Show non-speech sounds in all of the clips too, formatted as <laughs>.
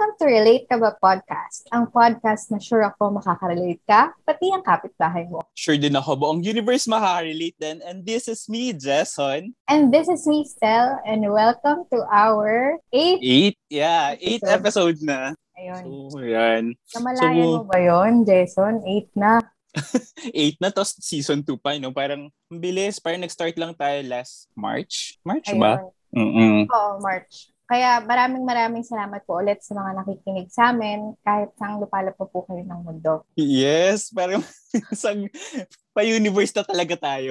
Welcome to Relate Ka Ba Podcast, ang podcast na sure ako makaka-relate ka, pati ang kapitbahay mo. Sure din ako, buong universe makaka-relate din. And this is me, Jason. And this is me, Stel, and welcome to our eighth Eight, yeah, eight Episode. episode na. Ayun. So, yan. Namalayan So- mo ba yon Jason? Eight na. <laughs> Eight na, to season 2 pa, no? Parang, ang bilis. Parang nag-start lang tayo last March. March ba? Ayun. Mm-mm. Oo, March. Kaya maraming maraming salamat po ulit sa mga nakikinig sa amin kahit saan lupalop pa po kayo ng mundo. Yes, parang <laughs> isang pa-universe na talaga tayo.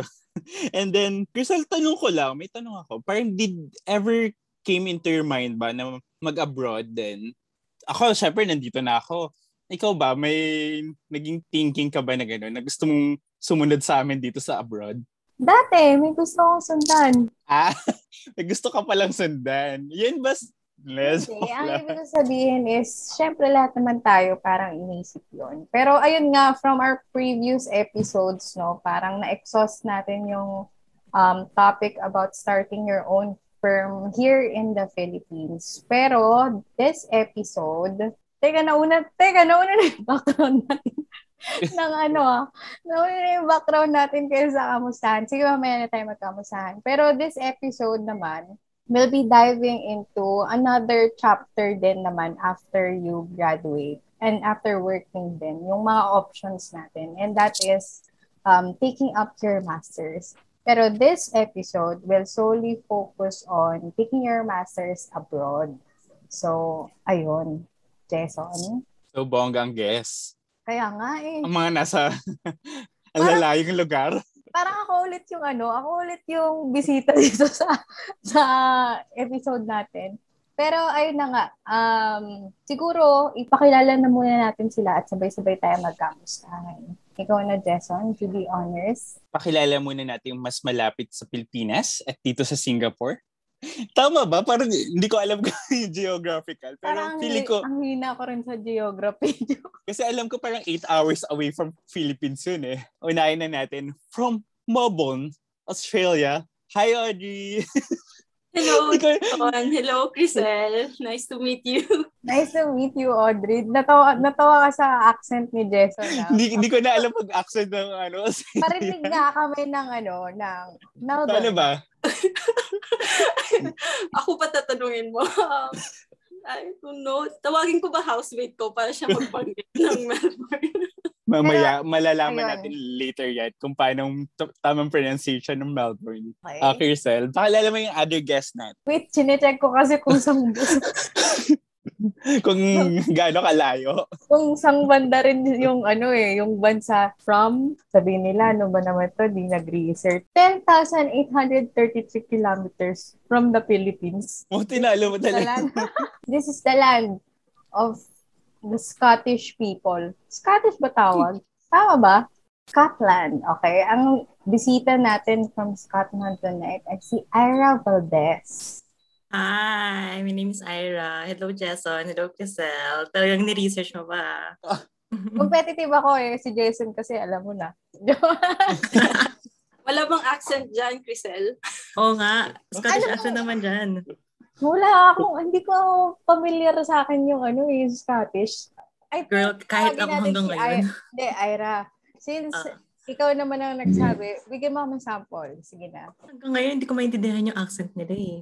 And then, Crystal, tanong ko lang, may tanong ako, parang did ever came into your mind ba na mag-abroad din? Ako, syempre, nandito na ako. Ikaw ba, may naging thinking ka ba na gano'n, na gusto mong sumunod sa amin dito sa abroad? Dati, may gusto kong sundan. Ah, <laughs> may gusto ka palang sundan. Yan ba? Les, Hindi, ang ibig sabihin is, syempre lahat naman tayo parang inisip yon. Pero ayun nga, from our previous episodes, no, parang na-exhaust natin yung um, topic about starting your own firm here in the Philippines. Pero this episode, teka, nauna, teka, nauna na yung background natin <laughs> ng ano ah, na yung background natin kayo sa kamustahan. Sige, mamaya na tayo magkamustahan. Pero this episode naman, we'll be diving into another chapter din naman after you graduate and after working din, yung mga options natin. And that is um, taking up your master's. Pero this episode will solely focus on taking your master's abroad. So, ayun, Jason. So, bonggang guess. Kaya nga eh. Ang mga nasa <laughs> ang lalayong lugar. Parang ako ulit yung ano, ako ulit yung bisita <laughs> dito sa sa episode natin. Pero ayun na nga, um, siguro ipakilala na muna natin sila at sabay-sabay tayo magkamustahan. Ikaw na, Jason, to be honors. Pakilala muna natin yung mas malapit sa Pilipinas at dito sa Singapore. Tama ba? Parang hindi ko alam <laughs> kung yung geographical. Pero Parang feeling ko, ang hina ko rin sa geography. <laughs> kasi alam ko parang 8 hours away from Philippines yun eh. Unahin na natin from Melbourne, Australia. Hi, Audrey! <laughs> Hello, John. Hello, Crisel. Nice to meet you. nice to meet you, Audrey. Natawa, natawa ka sa accent ni Jason. ah. Hindi, hindi ko na alam mag-accent ng ano. Parinig nga kami ng ano, ng Melbourne. Paano ba? <laughs> Ako pa tatanungin mo. Um, <laughs> I don't know. Tawagin ko ba housemate ko para siya magpanggit ng <laughs> Melbourne? Mamaya, malalaman ayun. natin later yan kung paano t- tamang pronunciation ng Melbourne. Okay. Uh, Kircel, pakilala mo yung other guest natin. Wait, chinecheck ko kasi kung sang <laughs> kung gaano kalayo. kung sang banda rin yung ano eh, yung bansa from, sabihin nila, ano ba naman to, di nag-research. 10,833 kilometers from the Philippines. Mo, tinalo mo talaga. <laughs> this is the land of the Scottish people. Scottish ba tawag? Tama ba? Scotland, okay? Ang bisita natin from Scotland tonight ay si Ira Valdez. Hi, my name is Ira. Hello, Jason. Hello, Crisel. Talagang ni-research mo ba? Competitive ako eh, si Jason kasi alam mo na. <laughs> Wala bang accent dyan, Crisel? Oo nga. Scottish Ano? accent naman dyan. Wala ako, hindi ko familiar sa akin yung ano eh, Scottish. I think, Girl, kahit ako hanggang si ngayon. Hindi, Ira. Since Ah. ikaw naman ang nagsabi, bigyan mo kami sample. Sige na. Hanggang ngayon, hindi ko maintindihan yung accent nila eh.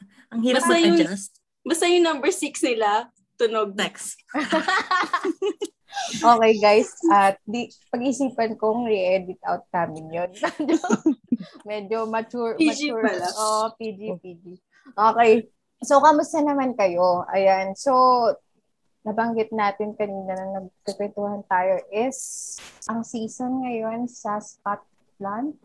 <laughs> Ang hirap Basta yung- mag-adjust. Basta yung number six nila, tunog. Next. <laughs> Okay guys, at di, pag-isipan kong i-edit out namin yun. <laughs> Medyo mature. PG mature. pala. Oo, PG, PG. Okay. So, kamusta naman kayo? Ayan. So, nabanggit natin kanina na nagkakwentuhan tayo is ang season ngayon sa Scotland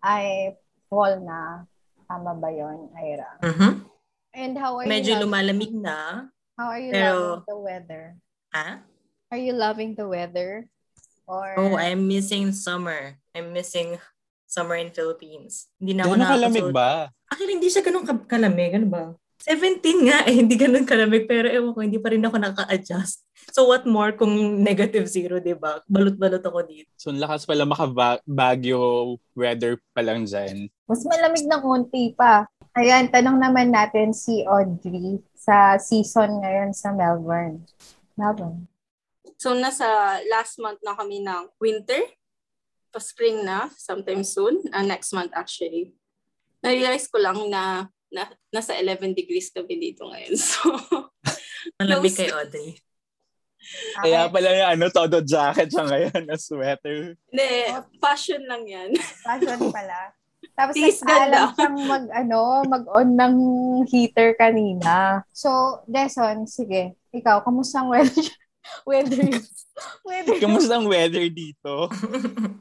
ay fall na. Tama ba yun, Ira? Mhm. And how are Medyo you loving, lumalamig na. how are you pero- loving the weather? Ah? Are you loving the weather? Or Oh, I'm missing summer. I'm missing summer in Philippines. Hindi na ako Gano'ng kalamig ba? Actually, hindi siya ganun ka- kalamig. Ano ba? 17 nga eh, hindi ganun kalamig. Pero ewan ko, hindi pa rin ako naka-adjust. So what more kung negative zero, di ba? Balot-balot ako dito. So, lakas pala makabagyo weather pa lang dyan. mas malamig ng konti pa. Ayan, tanong naman natin si Audrey sa season ngayon sa Melbourne. Melbourne. So, nasa last month na kami ng winter. Pa-spring na, sometime soon. Uh, next month actually. Na-realize ko lang na, na nasa 11 degrees kami dito ngayon. <laughs> So, Malamig kay Audrey. Kaya pala ano, todo jacket siya ngayon na sweater. Hindi, fashion lang yan. Fashion <laughs> pala. Tapos Please, nag-alam siyang mag, ano, mag-on ng heater kanina. So, Deson, sige. Ikaw, kamusta ang <laughs> weather? weather. weather. Kamusta ang weather dito?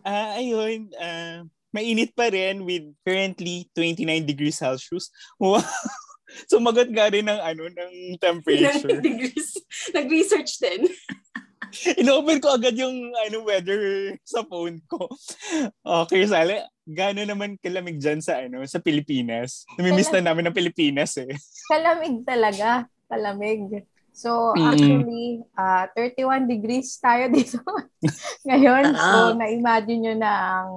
Ah, ayun, ah, mainit pa rin with currently 29 degrees Celsius. Wow. <laughs> Sumagot nga rin ng ano ng 9 temperature. degrees. <laughs> Nag-research din. <laughs> Inopen ko agad yung ano weather sa phone ko. Okay, Sally, gaano naman kalamig dyan sa ano sa Pilipinas? Namimiss na namin ng Pilipinas eh. Kalamig talaga. Kalamig. So, Mm. actually, ah 31 degrees tayo dito ngayon. So, Ah. na-imagine nyo na ang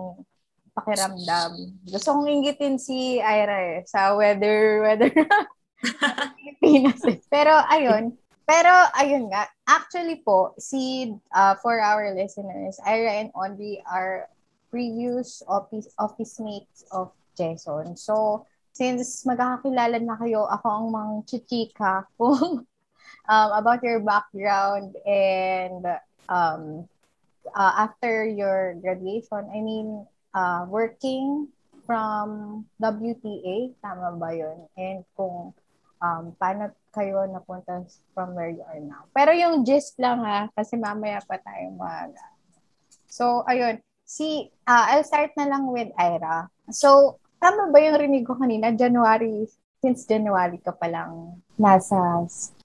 pakiramdam. Gusto kong ingitin si Ira eh, sa weather, weather <laughs> Pilipinas eh. Pero, ayun. Pero, ayun nga. Actually po, si, uh, for our listeners, Ira and Audrey are previous office, office mates of Jason. So, since magkakakilala na kayo, ako ang mang chichika kung <laughs> um, about your background and um, uh, after your graduation, I mean, uh, working from WTA, tama ba yun? And kung um, paano kayo napunta from where you are now. Pero yung gist lang ha, kasi mamaya pa tayo mag... So, ayun. Si, uh, I'll start na lang with Ira. So, tama ba yung rinig ko kanina? January, since January ka pa lang nasa,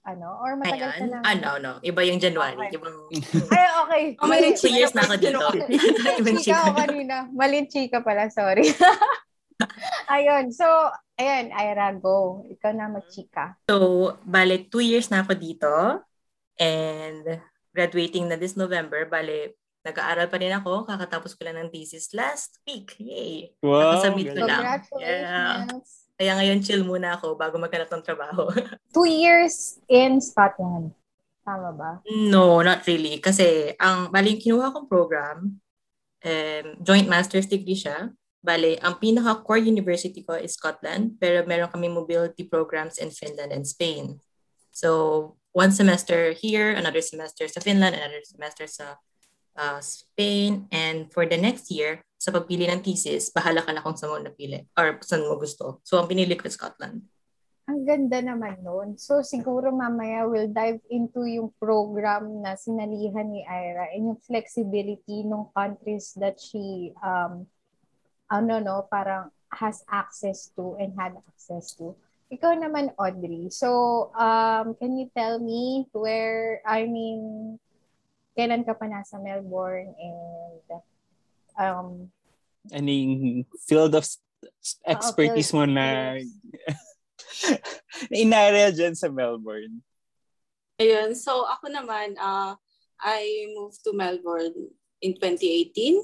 ano? Or matagal ka Ayan. lang? Ah, no, no. Iba yung January. Okay. Ibang... <laughs> Ay, okay. Oh, Two years na ako dito. <laughs> Ibang Chika chika. ako kanina. Malin chika pala, sorry. <laughs> ayun, so, ayun, Ira, go. Ikaw na mag-chika. So, bale, two years na ako dito. And graduating na this November. Bale, nag-aaral pa rin ako. Kakatapos ko lang ng thesis last week. Yay! Wow. Nakasubmit ko lang. Congratulations. Kaya ngayon, chill muna ako bago maghanap ng trabaho. <laughs> Two years in Scotland. Tama ba? no, not really. Kasi, ang, bale, yung kinuha kong program, um, joint master's degree siya. Bale, ang pinaka-core university ko is Scotland, pero meron kami mobility programs in Finland and Spain. So, one semester here, another semester sa Finland, another semester sa uh, Spain, and for the next year, sa pagpili ng thesis, bahala ka na kung saan mo napili or saan mo gusto. So, ang pinili ko Scotland. Ang ganda naman nun. So, siguro mamaya we'll dive into yung program na sinalihan ni Ira and yung flexibility ng countries that she, um, ano no, parang has access to and had access to. Ikaw naman, Audrey. So, um, can you tell me where, I mean, kailan ka pa nasa Melbourne and um, Ano yung field of s- s- expertise mo na Yes. <laughs> na inaral dyan sa Melbourne? Ayun. So, ako naman, uh, I moved to Melbourne in 2018.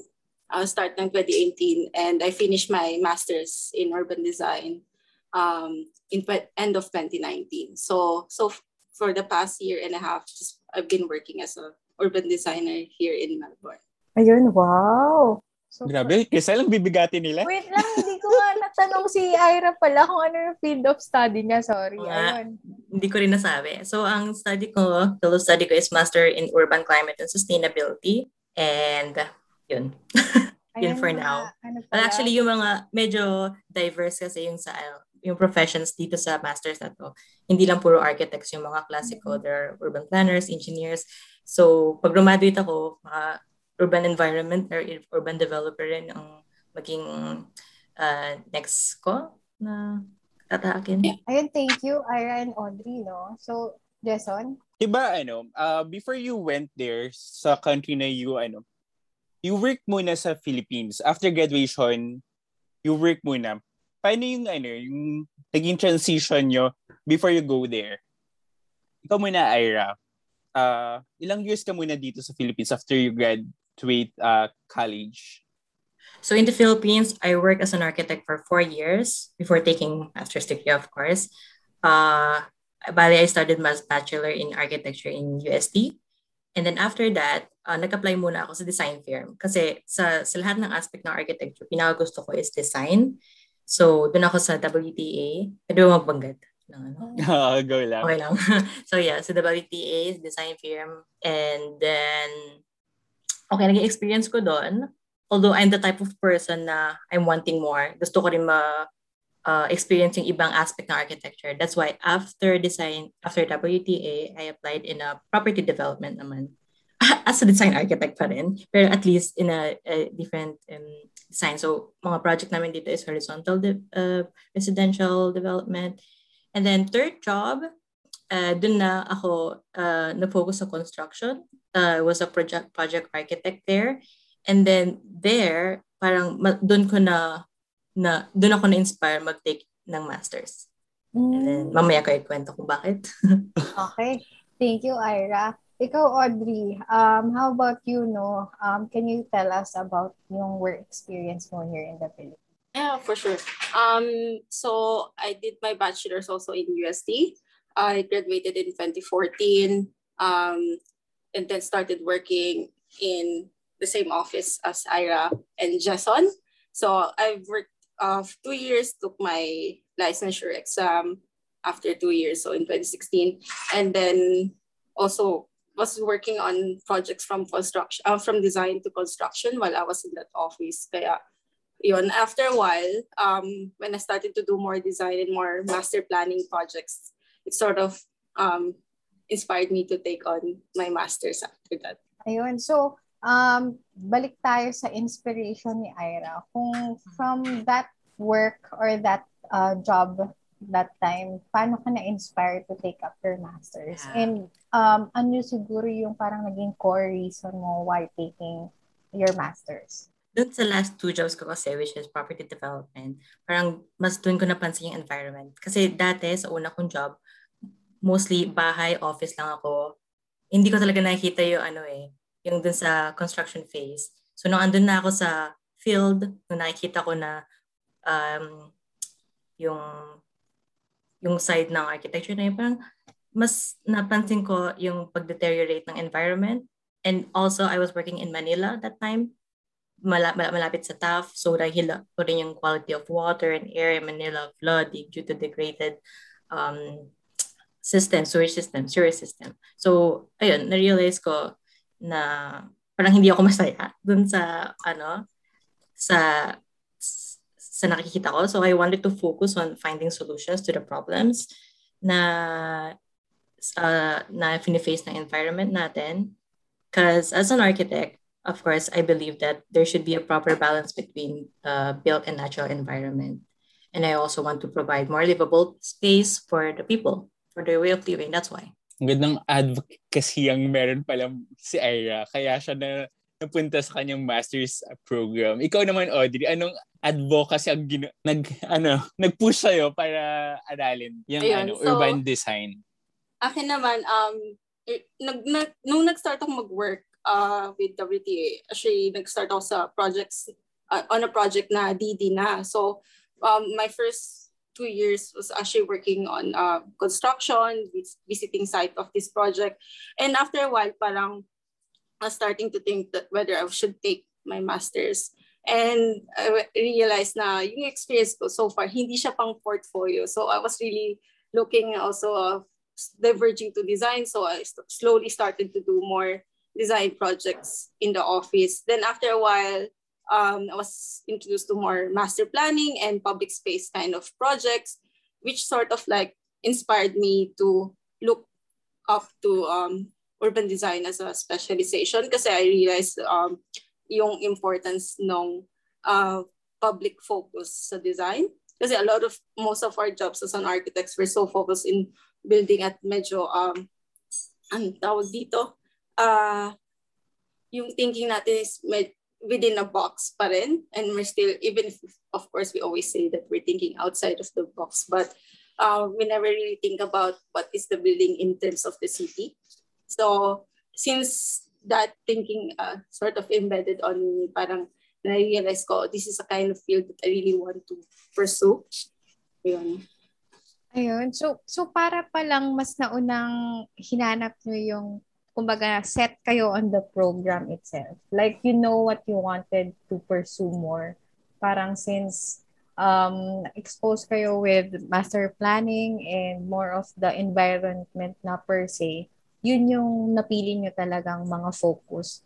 Uh, start ng 2018 and I finished my master's in urban design um, in tw- end of 2019. So, so f- for the past year and a half, just I've been working as a urban designer here in Melbourne. ayun, wow. So, Grabe, kasi lang bibigati nila. Wait lang, hindi ko nga natanong si Ira pala kung ano yung field of study niya. Sorry. Nga. Ayun. Hindi ko rin nasabi. So, ang study ko, field of study ko is Master in Urban Climate and Sustainability. And, yun. <laughs> Yun Ayan for mga now. Ano Well, pala. actually, yung mga medyo diverse kasi yung sa yung professions dito sa masters na to. Hindi lang puro architects yung mga klase ko. There are urban planners, engineers. So, pag graduate ako, mga urban environment or urban developer rin ang maging uh, next ko na tatahakin. Ayun, thank you, Ira and Audrey, no? So, Jason? Diba, ano, uh, before you went there sa country na you, ano, you work muna sa Philippines. After graduation, you work muna. Paano yung, ano, yung naging transition nyo before you go there? Ikaw muna, Ira. Uh, ilang years ka muna dito sa Philippines after you graduate uh, college? So in the Philippines, I worked as an architect for four years before taking master's degree, of course. Uh, bali, I studied my bachelor in architecture in UST. And then after that, uh, nag-apply muna ako sa design firm. Kasi sa, sa lahat ng aspect ng architecture, pinaka-gusto ko is design. So, doon ako sa WTA. Pwede ba magbanggit? No, no? Oh, <laughs> go lang. Okay lang. <laughs> so yeah, so WTA is design firm. And then, okay, naging experience ko doon. Although I'm the type of person na I'm wanting more. Gusto ko rin ma uh, experience yung ibang aspect ng architecture. That's why after design, after WTA, I applied in a property development naman. <laughs> As a design architect pa rin, pero at least in a, a different um, design. So, mga project namin dito is horizontal de- uh, residential development, And then third job, uh, dun na ako uh, na-focus sa construction. Uh, was a project project architect there. And then there, parang dun ko na, na dun ako na-inspire mag-take ng masters. Mm. And then hmm. mamaya ko ikwento kung bakit. <laughs> okay. Thank you, Ira. Ikaw, Audrey, um, how about you, no? Um, can you tell us about yung work experience mo here in the Philippines? Yeah, for sure. Um, so I did my bachelor's also in UST. I graduated in 2014 um, and then started working in the same office as Ira and Jason. So I've worked uh, two years, took my licensure exam after two years, so in 2016. And then also was working on projects from construction, uh, from design to construction while I was in that office. Kaya yun, after a while, um, when I started to do more design and more master planning projects, it sort of um, inspired me to take on my master's after that. Ayun, so um, balik tayo sa inspiration ni Ira. Kung from that work or that uh, job that time, paano ka na-inspired to take up your master's? Yeah. And um, ano siguro yung parang naging core reason mo why taking your master's? Doon sa last two jobs ko kasi, which is property development, parang mas doon ko napansin yung environment. Kasi dati, sa una kong job, mostly bahay, office lang ako. Hindi ko talaga nakikita yung ano eh, yung dun sa construction phase. So, nung andun na ako sa field, nung nakikita ko na um, yung yung side ng architecture na yun, parang mas napansin ko yung pag-deteriorate ng environment. And also, I was working in Manila that time malapit sa TAF. So dahil po rin yung quality of water and air in Manila flooding due to degraded um, system, sewage system, sewer system. So, ayun, na-realize ko na parang hindi ako <laughs> masaya dun sa, ano, sa sa nakikita ko. So, I wanted to focus on finding solutions to the problems na uh, na fini-face ng environment natin. Because as an architect, of course, I believe that there should be a proper balance between uh, built and natural environment. And I also want to provide more livable space for the people, for their way of living. That's why. Ang gandang advocacy ang meron pala si Ira. Kaya siya na napunta sa kanyang master's program. Ikaw naman, Audrey, anong advocacy ang gino, nag, ano, nag-push sa'yo para aralin yung Ayun, ano, so, urban design? Akin naman, um, nag, nag, nung nag-start ako mag-work, uh, with WTA. Actually, nag-start ako sa projects, uh, on a project na DD na. So, um, my first two years was actually working on uh, construction, visiting site of this project. And after a while, parang was starting to think that whether I should take my master's. And I realized na yung experience ko so far, hindi siya pang portfolio. So I was really looking also of diverging to design. So I slowly started to do more design projects in the office. Then after a while, um, I was introduced to more master planning and public space kind of projects, which sort of like inspired me to look up to um, urban design as a specialization because I realized um, yung importance ng uh, public focus sa design. Kasi a lot of, most of our jobs as an architects, we're so focused in building at medyo, um, ang tawag dito, uh, yung thinking natin is med- within a box pa rin. And we're still, even if, of course, we always say that we're thinking outside of the box, but uh, we never really think about what is the building in terms of the city. So, since that thinking uh, sort of embedded on me, parang na-realize ko, this is a kind of field that I really want to pursue. Yun. Ayun. So, so para pa lang mas naunang hinanap nyo yung, kumbaga, set kayo on the program itself. Like, you know what you wanted to pursue more. Parang since um, exposed kayo with master planning and more of the environment na per se, yun yung napili nyo talagang mga focus.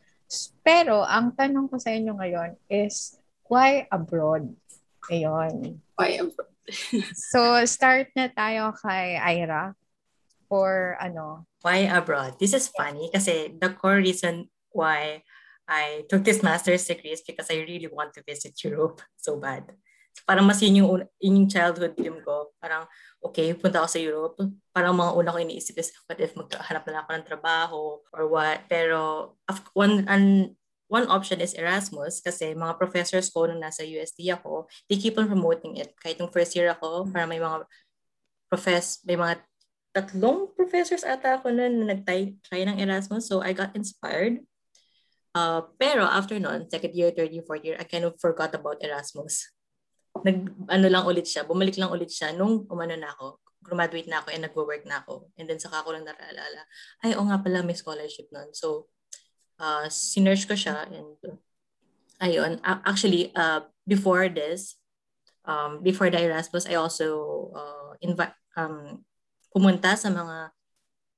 Pero, ang tanong ko sa inyo ngayon is, why abroad? Ayun. Why abroad? so, start na tayo kay Ira. Or ano? Why abroad? This is funny kasi the core reason why I took this master's degree is because I really want to visit Europe <laughs> so bad. So parang mas yun yung, yun yung childhood dream ko. Parang, okay, punta ako sa Europe. Parang mga una ko iniisip is, what if maghanap na lang ako ng trabaho or what. Pero, one, an, one option is Erasmus kasi mga professors ko nung nasa USD ako, they keep on promoting it. Kahit yung first year ako, para may mga profess, may mga tatlong professors ata ako nun na nag-try ng Erasmus. So, I got inspired. Uh, pero after nun, second year, third year, fourth year, I kind of forgot about Erasmus nag ano lang ulit siya, bumalik lang ulit siya nung umano na ako, graduate na ako and nagwo-work na ako. And then saka ko lang naraalala, ay o nga pala may scholarship nun. So, uh, sinerge ko siya and ayun, actually, uh, before this, um, before the Erasmus, I also uh, invite, um, pumunta sa mga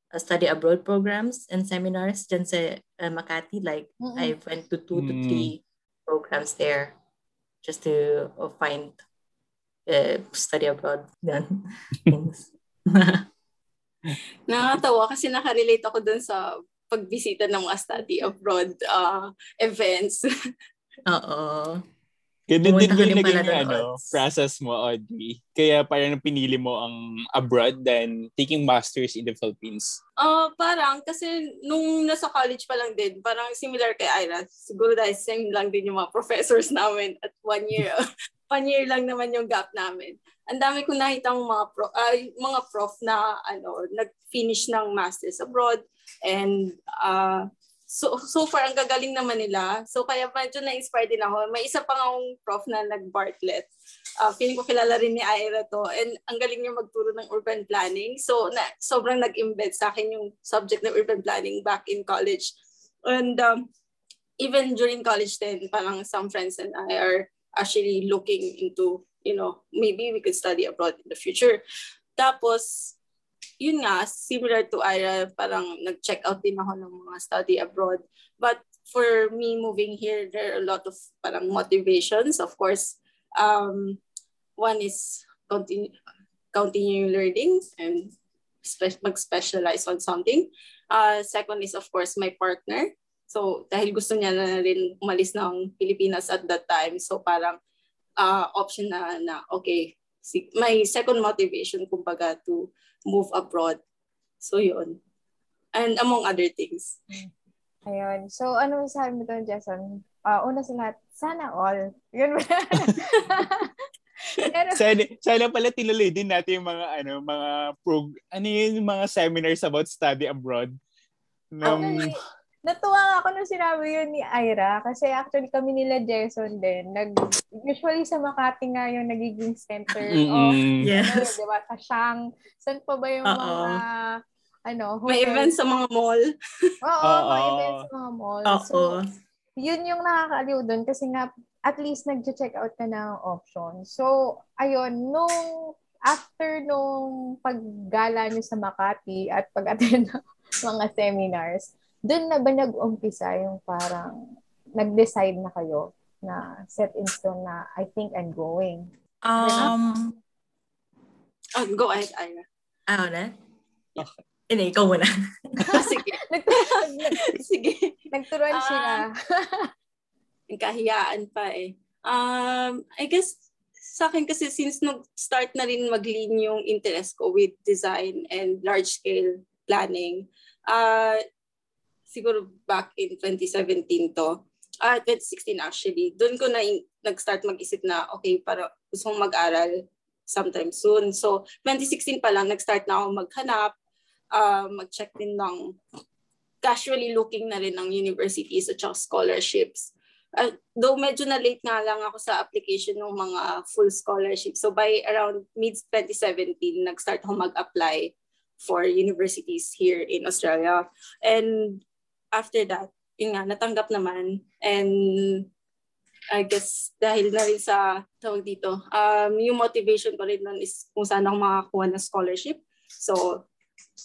uh, study abroad programs and seminars dyan sa uh, Makati. Like, mm-hmm. I went to two mm. to three programs there just to uh, find uh, study abroad then <laughs> things. <laughs> Nakakatawa kasi nakarelate ako dun sa pagbisita ng mga study abroad uh, events. <laughs> Oo. Ganun din yung naging ano, process mo, Audrey. Kaya parang pinili mo ang abroad than taking masters in the Philippines. Uh, parang kasi nung nasa college pa lang din, parang similar kay Ira. Siguro dahil same lang din yung mga professors <laughs> namin at one year. <laughs> one year lang naman yung gap namin. Ang dami kong nakita mga pro, uh, mga prof na ano, nag-finish ng masters abroad and uh, so, so far, ang gagaling naman nila. So, kaya medyo na-inspire din ako. May isa pa akong prof na nag-Bartlett. Uh, feeling ko kilala rin ni Ira to. And ang galing niya magturo ng urban planning. So, na, sobrang nag-embed sa akin yung subject ng urban planning back in college. And um, even during college then, parang some friends and I are actually looking into, you know, maybe we could study abroad in the future. Tapos, yun nga, similar to Ira, parang nag-check out din ako ng mga study abroad. But for me moving here, there are a lot of parang motivations. Of course, um, one is continue, continue learning and spe- mag-specialize on something. Uh, second is, of course, my partner. So, dahil gusto niya na rin umalis ng Pilipinas at that time, so parang uh, option na, na okay, my second motivation, kumbaga, to move abroad. So, yun. And among other things. Ayun. So, ano sabi mo doon, Jason? Uh, una sa lahat, sana all. Yun ba? <laughs> Pero, sana, sana pala tinuloy din natin yung mga ano mga prog ano yung mga seminars about study abroad. Nung, okay Natuwa ako nung sinabi yun ni Ira kasi actually kami nila Jason din. Nag, usually sa Makati nga yung nagiging center mm-hmm. of, yes. ano, diba, sa Shang. Saan pa ba yung Uh-oh. mga, ano, hotel? May events sa mga mall. Oo, Uh-oh. may events sa mga mall. Oo. So, yun yung nakakaaliw doon kasi nga, at least nag-check out ka ng option. So, ayun, nung after nung paggala nyo sa Makati at pag-attend <laughs> ng mga seminars, doon na ba nag-umpisa yung parang nag-decide na kayo na set in stone na I think I'm going? Um, oh, go ahead, Ira. Ah, na? Okay. Hindi, ikaw muna. ah, <laughs> sige. <laughs> <laughs> sige. Nagturuan uh, sila. Kahiyaan pa eh. Um, I guess sa akin kasi since nag-start na rin mag-lean yung interest ko with design and large-scale planning, uh, siguro back in 2017 to, ah, 2016 actually, doon ko na nag-start mag-isip na, okay, para gusto kong mag-aral sometime soon. So, 2016 pa lang, nag-start na ako maghanap, uh, mag-check din ng, casually looking na rin ng universities at saka scholarships. Uh, though medyo na late nga lang ako sa application ng mga full scholarship. So by around mid-2017, nag-start ako mag-apply for universities here in Australia. And after that, yun nga, natanggap naman. And I guess dahil na rin sa tawag dito, um, yung motivation ko rin nun is kung saan ako makakuha ng scholarship. So,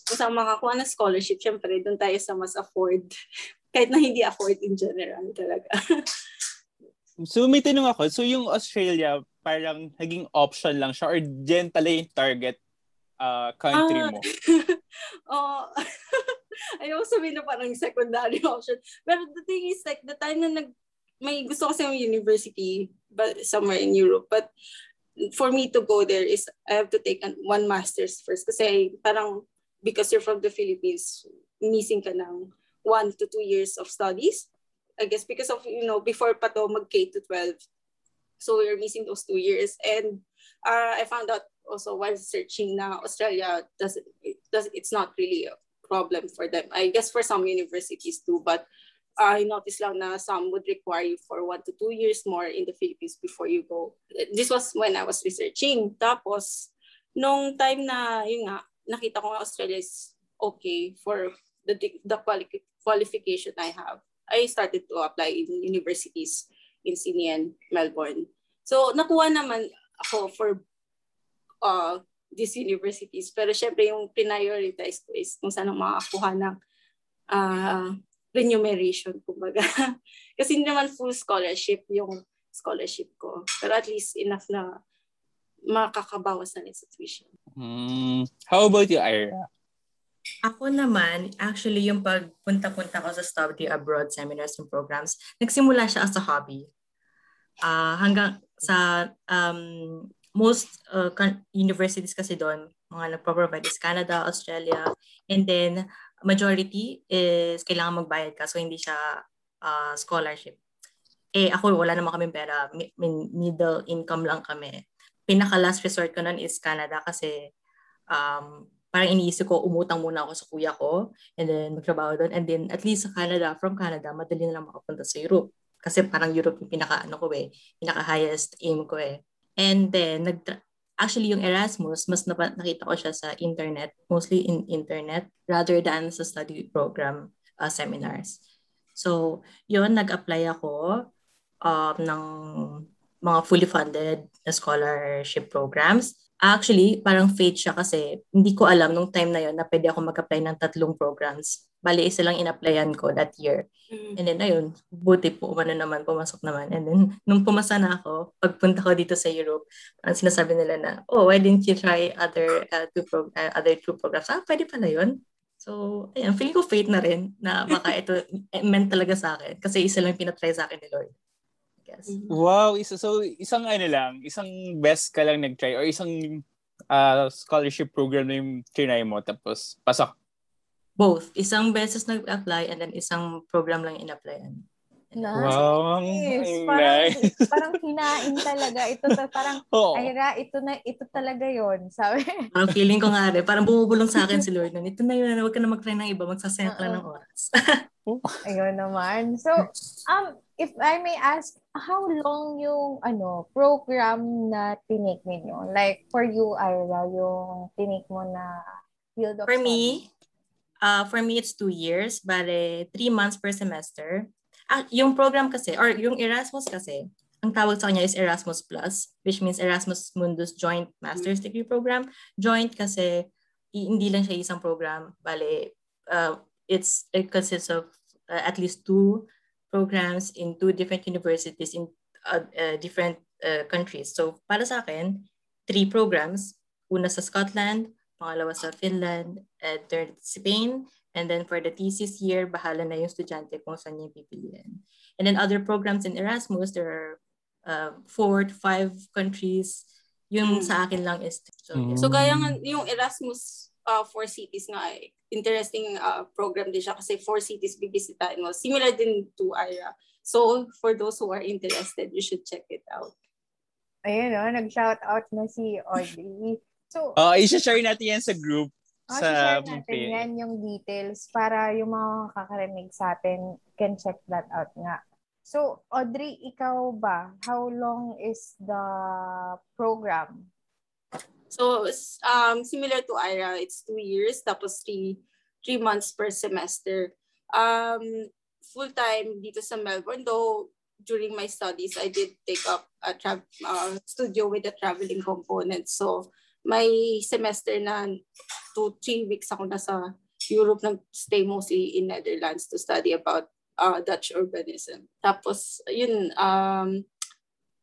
kung saan makakuha ng scholarship, syempre, doon tayo sa mas afford <laughs> kahit na hindi afford in general talaga. <laughs> so may tanong ako, so yung Australia parang naging option lang siya or dyan pala yung target uh, country ah. mo? <laughs> oh, ayaw sabihin na parang secondary option. Pero the thing is like the time na nag may gusto kasi yung university but somewhere in Europe but for me to go there is I have to take an, one master's first kasi parang because you're from the Philippines missing ka ng one to two years of studies. I guess because of, you know, before pa to mag-K to 12. So we missing those two years. And uh, I found out also while searching na Australia, does it does, it's not really a problem for them. I guess for some universities too, but I noticed lang na some would require you for one to two years more in the Philippines before you go. This was when I was researching. Tapos, nung time na, yun nga, nakita ko nga Australia is okay for the, the quali- qualification I have, I started to apply in universities in Sydney and Melbourne. So, nakuha naman ako for uh, these universities. Pero syempre, yung prioritize ko is kung saan makakuha ng uh, remuneration, kumbaga. <laughs> Kasi hindi naman full scholarship yung scholarship ko. Pero at least enough na makakabawas sa tuition. Mm, how about you, Ira? Ako naman, actually yung pagpunta-punta ko sa study abroad seminars and programs, nagsimula siya as a hobby. Uh, hanggang sa um, most uh, universities kasi doon, mga nagpo-provide is Canada, Australia, and then majority is kailangan magbayad ka so hindi siya uh, scholarship. Eh ako wala naman kami pera, middle income lang kami. Pinaka last resort ko nun is Canada kasi um, parang iniisip ko, umutang muna ako sa kuya ko and then magtrabaho doon. And then at least sa Canada, from Canada, madali na lang makapunta sa Europe. Kasi parang Europe yung pinaka, ano ko eh, pinaka highest aim ko eh. And then, nag actually yung Erasmus, mas nakita ko siya sa internet, mostly in internet, rather than sa study program uh, seminars. So, yun, nag-apply ako um, ng mga fully funded na scholarship programs Actually, parang fate siya kasi hindi ko alam nung time na yon na pwede ako mag-apply ng tatlong programs. Bali, isa lang in-applyan ko that year. Mm. And then, ayun, buti po, umano naman, pumasok naman. And then, nung pumasa na ako, pagpunta ko dito sa Europe, ang sinasabi nila na, oh, why didn't you try other uh, two pro- uh, other two programs? Ah, pwede pala yun. So, ayun, feeling ko fate na rin na baka ito <laughs> eh, meant talaga sa akin. Kasi isa lang pinatry sa akin ni Lord guess. Mm-hmm. Wow, isa so isang ano lang, isang best ka lang nag-try or isang uh, scholarship program na yung trinay mo tapos pasok. Both. Isang beses nag-apply and then isang program lang in-applyan. Nice. Wow, parang, nice. parang hinain talaga. Ito ta, parang, <laughs> oh. Ira, ito na, ito talaga yon sabi. <laughs> Parang feeling ko nga rin, parang bumubulong sa akin si Lord nun. Ito na yun, huwag ka na mag-try ng iba, magsasayang ka lang ng oras. <laughs> Ayun naman. So, um, if I may ask, how long yung ano program na tinik ninyo? Like for you, Ira, yung tinik mo na field of For study? me, uh, for me it's two years, bale three months per semester. Ah, yung program kasi, or yung Erasmus kasi, ang tawag sa kanya is Erasmus Plus, which means Erasmus Mundus Joint Master's Degree Program. Joint kasi hindi lang siya isang program, bale uh, it's it consists of uh, at least two programs in two different universities in uh, uh, different uh, countries. So para sa akin, three programs. Una sa Scotland, pangalawa sa Finland, and third Spain. And then for the thesis year, bahala na yung estudyante kung saan yung pipiliin. And then other programs in Erasmus, there are uh, four to five countries. Yung mm. sa akin lang is... So, mm. so kaya nga yung Erasmus uh, four cities nga eh, interesting uh, program din siya kasi four cities bibisitahin mo. Similar din to IRA. So, for those who are interested, you should check it out. Ayun o, oh, nag-shout out na si Audrey. <laughs> So, uh, i-share natin yan sa group. Oh, sa natin okay. yan yung details para yung mga kakarinig sa atin can check that out nga. So, Audrey, ikaw ba? How long is the program? So, um, similar to Ira, it's two years, tapos three, three months per semester. Um, full-time dito sa Melbourne, though during my studies, I did take up a tra- uh, studio with a traveling component. So, may semester na two, three weeks ako nasa Europe, nag-stay mostly in Netherlands to study about uh, Dutch urbanism. Tapos, yun, um,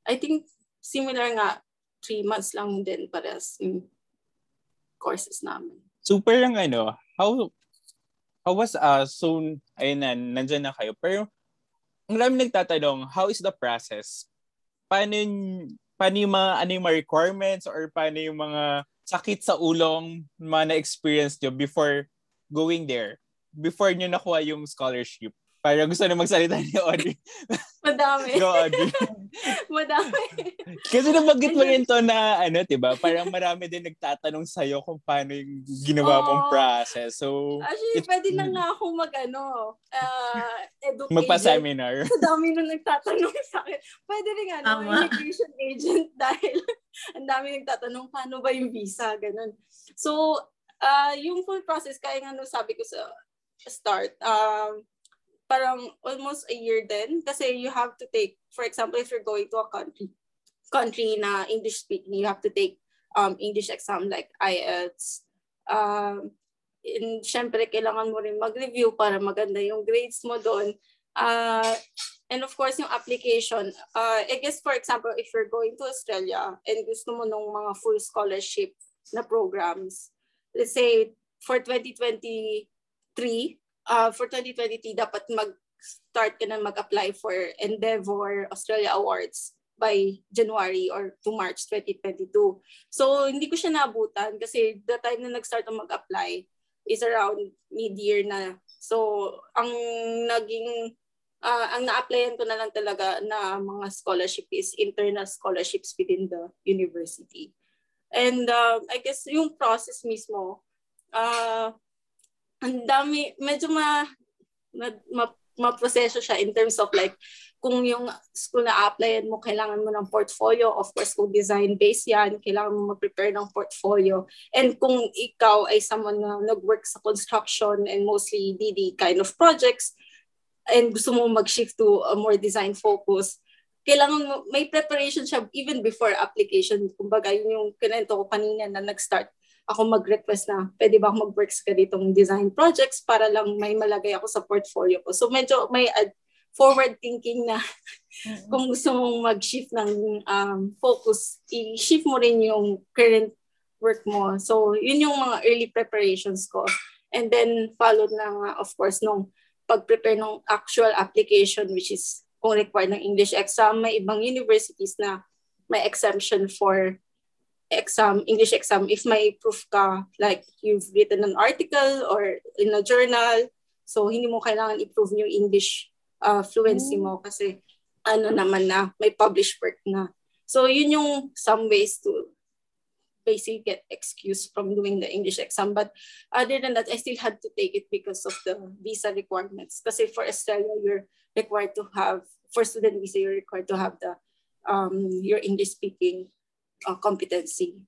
I think similar nga, three months lang din parehas yung courses namin. Super lang ano, how how was, uh, so, ayun na, nandyan na kayo. Pero, ang marami nagtatanong, how is the process? Paano yung, paano yung mga, ano yung mga requirements or paano yung mga sakit sa ulong mga na-experience nyo before going there? Before nyo nakuha yung scholarship? Parang gusto na magsalita ni Audrey. <laughs> Madami. Go, Audrey. <laughs> Madami. Kasi nabanggit mo rin to na, ano, diba? Parang marami din nagtatanong sa'yo kung paano yung ginawa mong Oo. process. So, Actually, It's- pwede na nga ako mag, ano, uh, educate. magpa-seminar. Ang dami na nagtatanong sa akin. Pwede rin ano, Tama. immigration agent <laughs> dahil ang dami nagtatanong paano ba yung visa, ganun. So, uh, yung full process, kaya nga no, sabi ko sa start, um, parang almost a year din kasi you have to take, for example, if you're going to a country, country na English speaking, you have to take um, English exam like IELTS. Um, and syempre, kailangan mo rin mag-review para maganda yung grades mo doon. Uh, and of course, yung application. Uh, I guess, for example, if you're going to Australia and gusto mo nung mga full scholarship na programs, let's say for 2023, uh, for 2023, dapat mag-start ka na mag-apply for Endeavor Australia Awards by January or to March 2022. So, hindi ko siya naabutan kasi the time na nag-start ako mag-apply is around mid-year na. So, ang naging, uh, ang na-applyan ko na lang talaga na mga scholarship is internal scholarships within the university. And uh, I guess yung process mismo, uh, ang dami, medyo ma, ma, ma, ma-proseso siya in terms of like, kung yung school na applyan mo, kailangan mo ng portfolio. Of course, kung design-based yan, kailangan mo mag-prepare ng portfolio. And kung ikaw ay someone na nag-work sa construction and mostly DD kind of projects, and gusto mo mag-shift to a more design focus, kailangan mo, may preparation siya even before application. Kumbaga, yun yung kinento ko kanina na nag-start ako mag-request na pwede ba ako mag-work sa ganitong design projects para lang may malagay ako sa portfolio ko. So medyo may ad- forward thinking na kung gusto mong mag-shift ng um, focus, i-shift mo rin yung current work mo. So yun yung mga early preparations ko. And then followed na nga, of course, nung pag-prepare ng actual application which is kung required ng English exam, may ibang universities na may exemption for exam, English exam, if may proof ka, like you've written an article or in a journal, so hindi mo kailangan i-prove yung English uh, fluency mo kasi ano naman na, may published work na. So yun yung some ways to basically get excuse from doing the English exam. But other than that, I still had to take it because of the visa requirements. Kasi for Australia, you're required to have, for student visa, you're required to have the um, your English speaking uh, competency.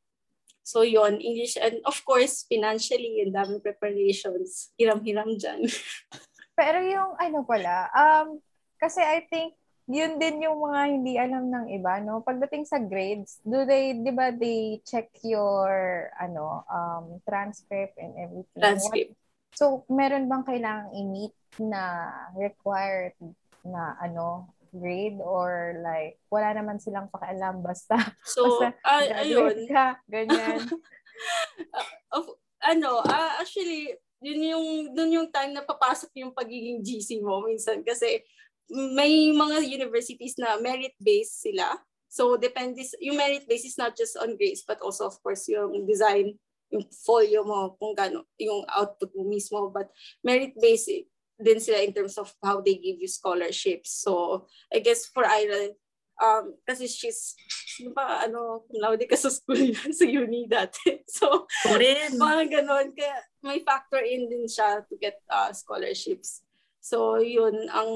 So yon English and of course financially and daming preparations. Hiram-hiram dyan. <laughs> Pero yung ano pala, um, kasi I think yun din yung mga hindi alam ng iba, no? Pagdating sa grades, do they, di ba, they check your, ano, um, transcript and everything? Transcript. What, so, meron bang kailangang i-meet na required na, ano, grade or like, wala naman silang pakialam basta, <laughs> So, basta graduate ayun. ka, ganyan. <laughs> of, ano, ah, actually, yun yung, dun yung time na papasok yung pagiging GC mo minsan kasi may mga universities na merit-based sila. So, depende, yung merit-based is not just on grades, but also, of course, yung design, yung folio mo, kung gano, yung output mo mismo. But merit-based din sila in terms of how they give you scholarships. So, I guess for Ira, um, kasi she's, ano ba, ano, laude ka sa school, <laughs> sa uni dati. <laughs> So, Ako rin. mga ganon. Kaya may factor in din siya to get uh, scholarships. So yun ang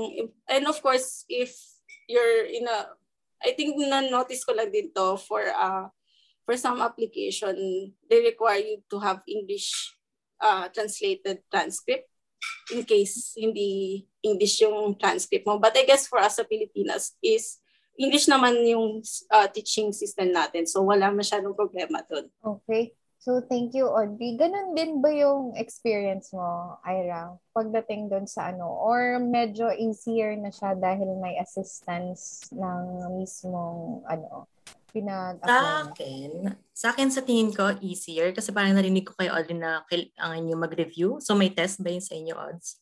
and of course if you're in a I think na-notice ko lang din to for uh for some application they require you to have English uh, translated transcript in case hindi English yung transcript mo. But I guess for us sa Pilipinas is English naman yung uh, teaching system natin. So wala masyadong problema doon. Okay. So thank you, Audrey. Ganun din ba yung experience mo, Ira, pagdating doon sa ano? Or medyo easier na siya dahil may assistance ng mismong ano, pinag Sa akin, sa akin sa tingin ko, easier. Kasi parang narinig ko kay Audrey na kailangan nyo mag-review. So may test ba yun sa inyo, Odds?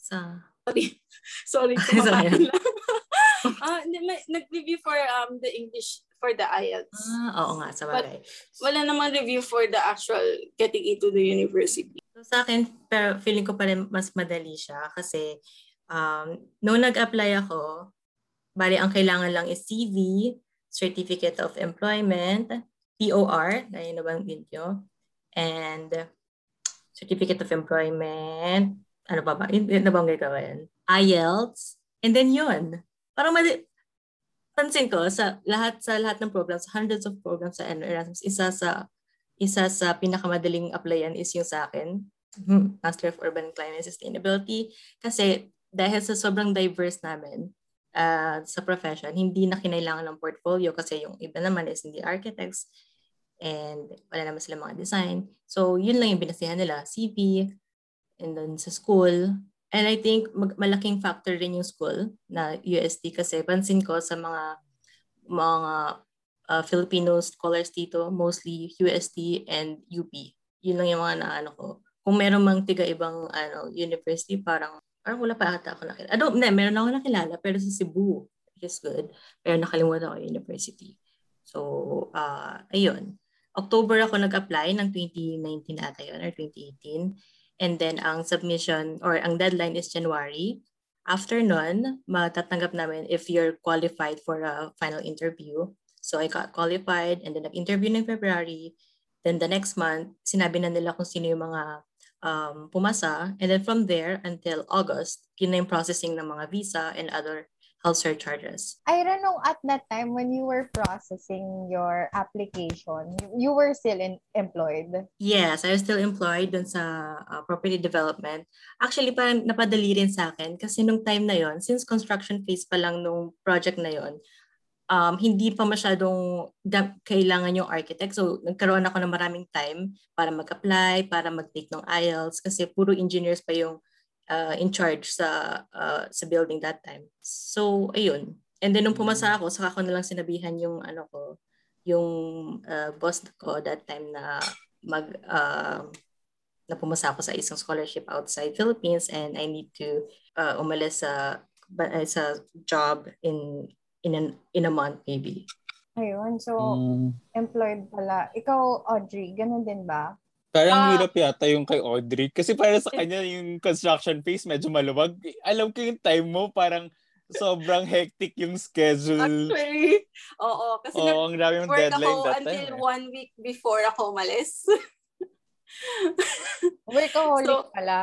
Sa... Sorry. <laughs> Sorry. <laughs> Sorry. <laughs> Ah, uh, nag-review for um the English for the IELTS. Ah, oo nga, sa bagay. wala namang review for the actual getting into the university. So, sa akin, pero feeling ko pa rin mas madali siya kasi um, nung nag-apply ako, bali ang kailangan lang is CV, Certificate of Employment, POR, na yun nabanggit nyo, and Certificate of Employment, ano pa ba? Yun, nabanggit ko ba yan? IELTS, and then yun. Parang madi- pansin ko sa lahat sa lahat ng programs, hundreds of programs sa Erasmus, isa sa isa sa pinakamadaling applyan is yung sa akin, hmm, Master of Urban Climate Sustainability. Kasi dahil sa sobrang diverse namin uh, sa profession, hindi na kinailangan ng portfolio kasi yung iba naman is hindi architects and wala naman sila mga design. So, yun lang yung binasihan nila, CV, and then sa school, And I think mag- malaking factor rin yung school na UST kasi pansin ko sa mga mga uh, Filipino scholars dito, mostly UST and UP. Yun lang yung mga naano ko. Kung meron mang tiga ibang ano, university, parang, parang wala pa ata ako nakilala. Ano, ne, meron ako nakilala, pero sa Cebu, which is good. Pero nakalimutan ko yung university. So, uh, ayun. October ako nag-apply ng 2019 ata yun, or 2018. And then ang submission or ang deadline is January. After nun, matatanggap namin if you're qualified for a final interview. So I got qualified and then nag-interview ng February. Then the next month, sinabi na nila kung sino yung mga um, pumasa. And then from there until August, yun na yung processing ng mga visa and other health surcharges. I don't know at that time when you were processing your application, you were still in, employed? Yes, I was still employed dun sa uh, property development. Actually, parang napadali rin sa akin kasi nung time na yon, since construction phase pa lang nung project na yon, um, hindi pa masyadong kailangan yung architect. So, nagkaroon ako ng maraming time para mag-apply, para mag-take ng IELTS kasi puro engineers pa yung uh, in charge sa uh, sa building that time. So, ayun. And then nung pumasa ako, saka ko na lang sinabihan yung ano ko, yung uh, boss ko that time na mag uh, na pumasa ako sa isang scholarship outside Philippines and I need to uh, umalis sa sa job in in an, in a month maybe. Ayun. So, mm. employed pala. Ikaw, Audrey, ganun din ba? Parang uh, hirap yata yung kay Audrey. Kasi para sa kanya, yung construction phase medyo maluwag. Alam ko yung time mo, parang sobrang hectic yung schedule. Actually, oo. Kasi oo, ang dami yung deadline ako that until time. one week before ako umalis. Workaholic so, pala.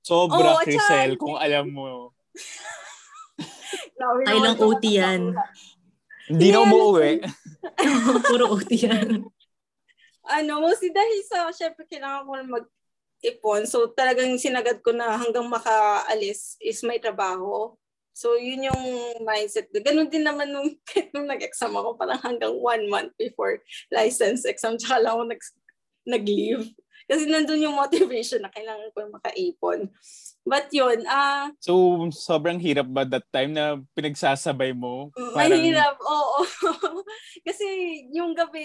Sobra, oh, Crisel, kung alam mo. <laughs> Ay lang OT yan. Hindi na umuwi. <laughs> <laughs> Puro OT yan ano, mostly dahil sa, syempre, kailangan ko mag-ipon. So, talagang sinagad ko na hanggang makaalis is may trabaho. So, yun yung mindset. Ganun din naman nung, <laughs> nung nag-exam ako, parang hanggang one month before license exam, tsaka lang ako nag, nag-leave. Kasi nandun yung motivation na kailangan ko makaipon. But yun, ah... Uh, so, sobrang hirap ba that time na pinagsasabay mo? Parang... Mahirap, oo. <laughs> Kasi yung gabi,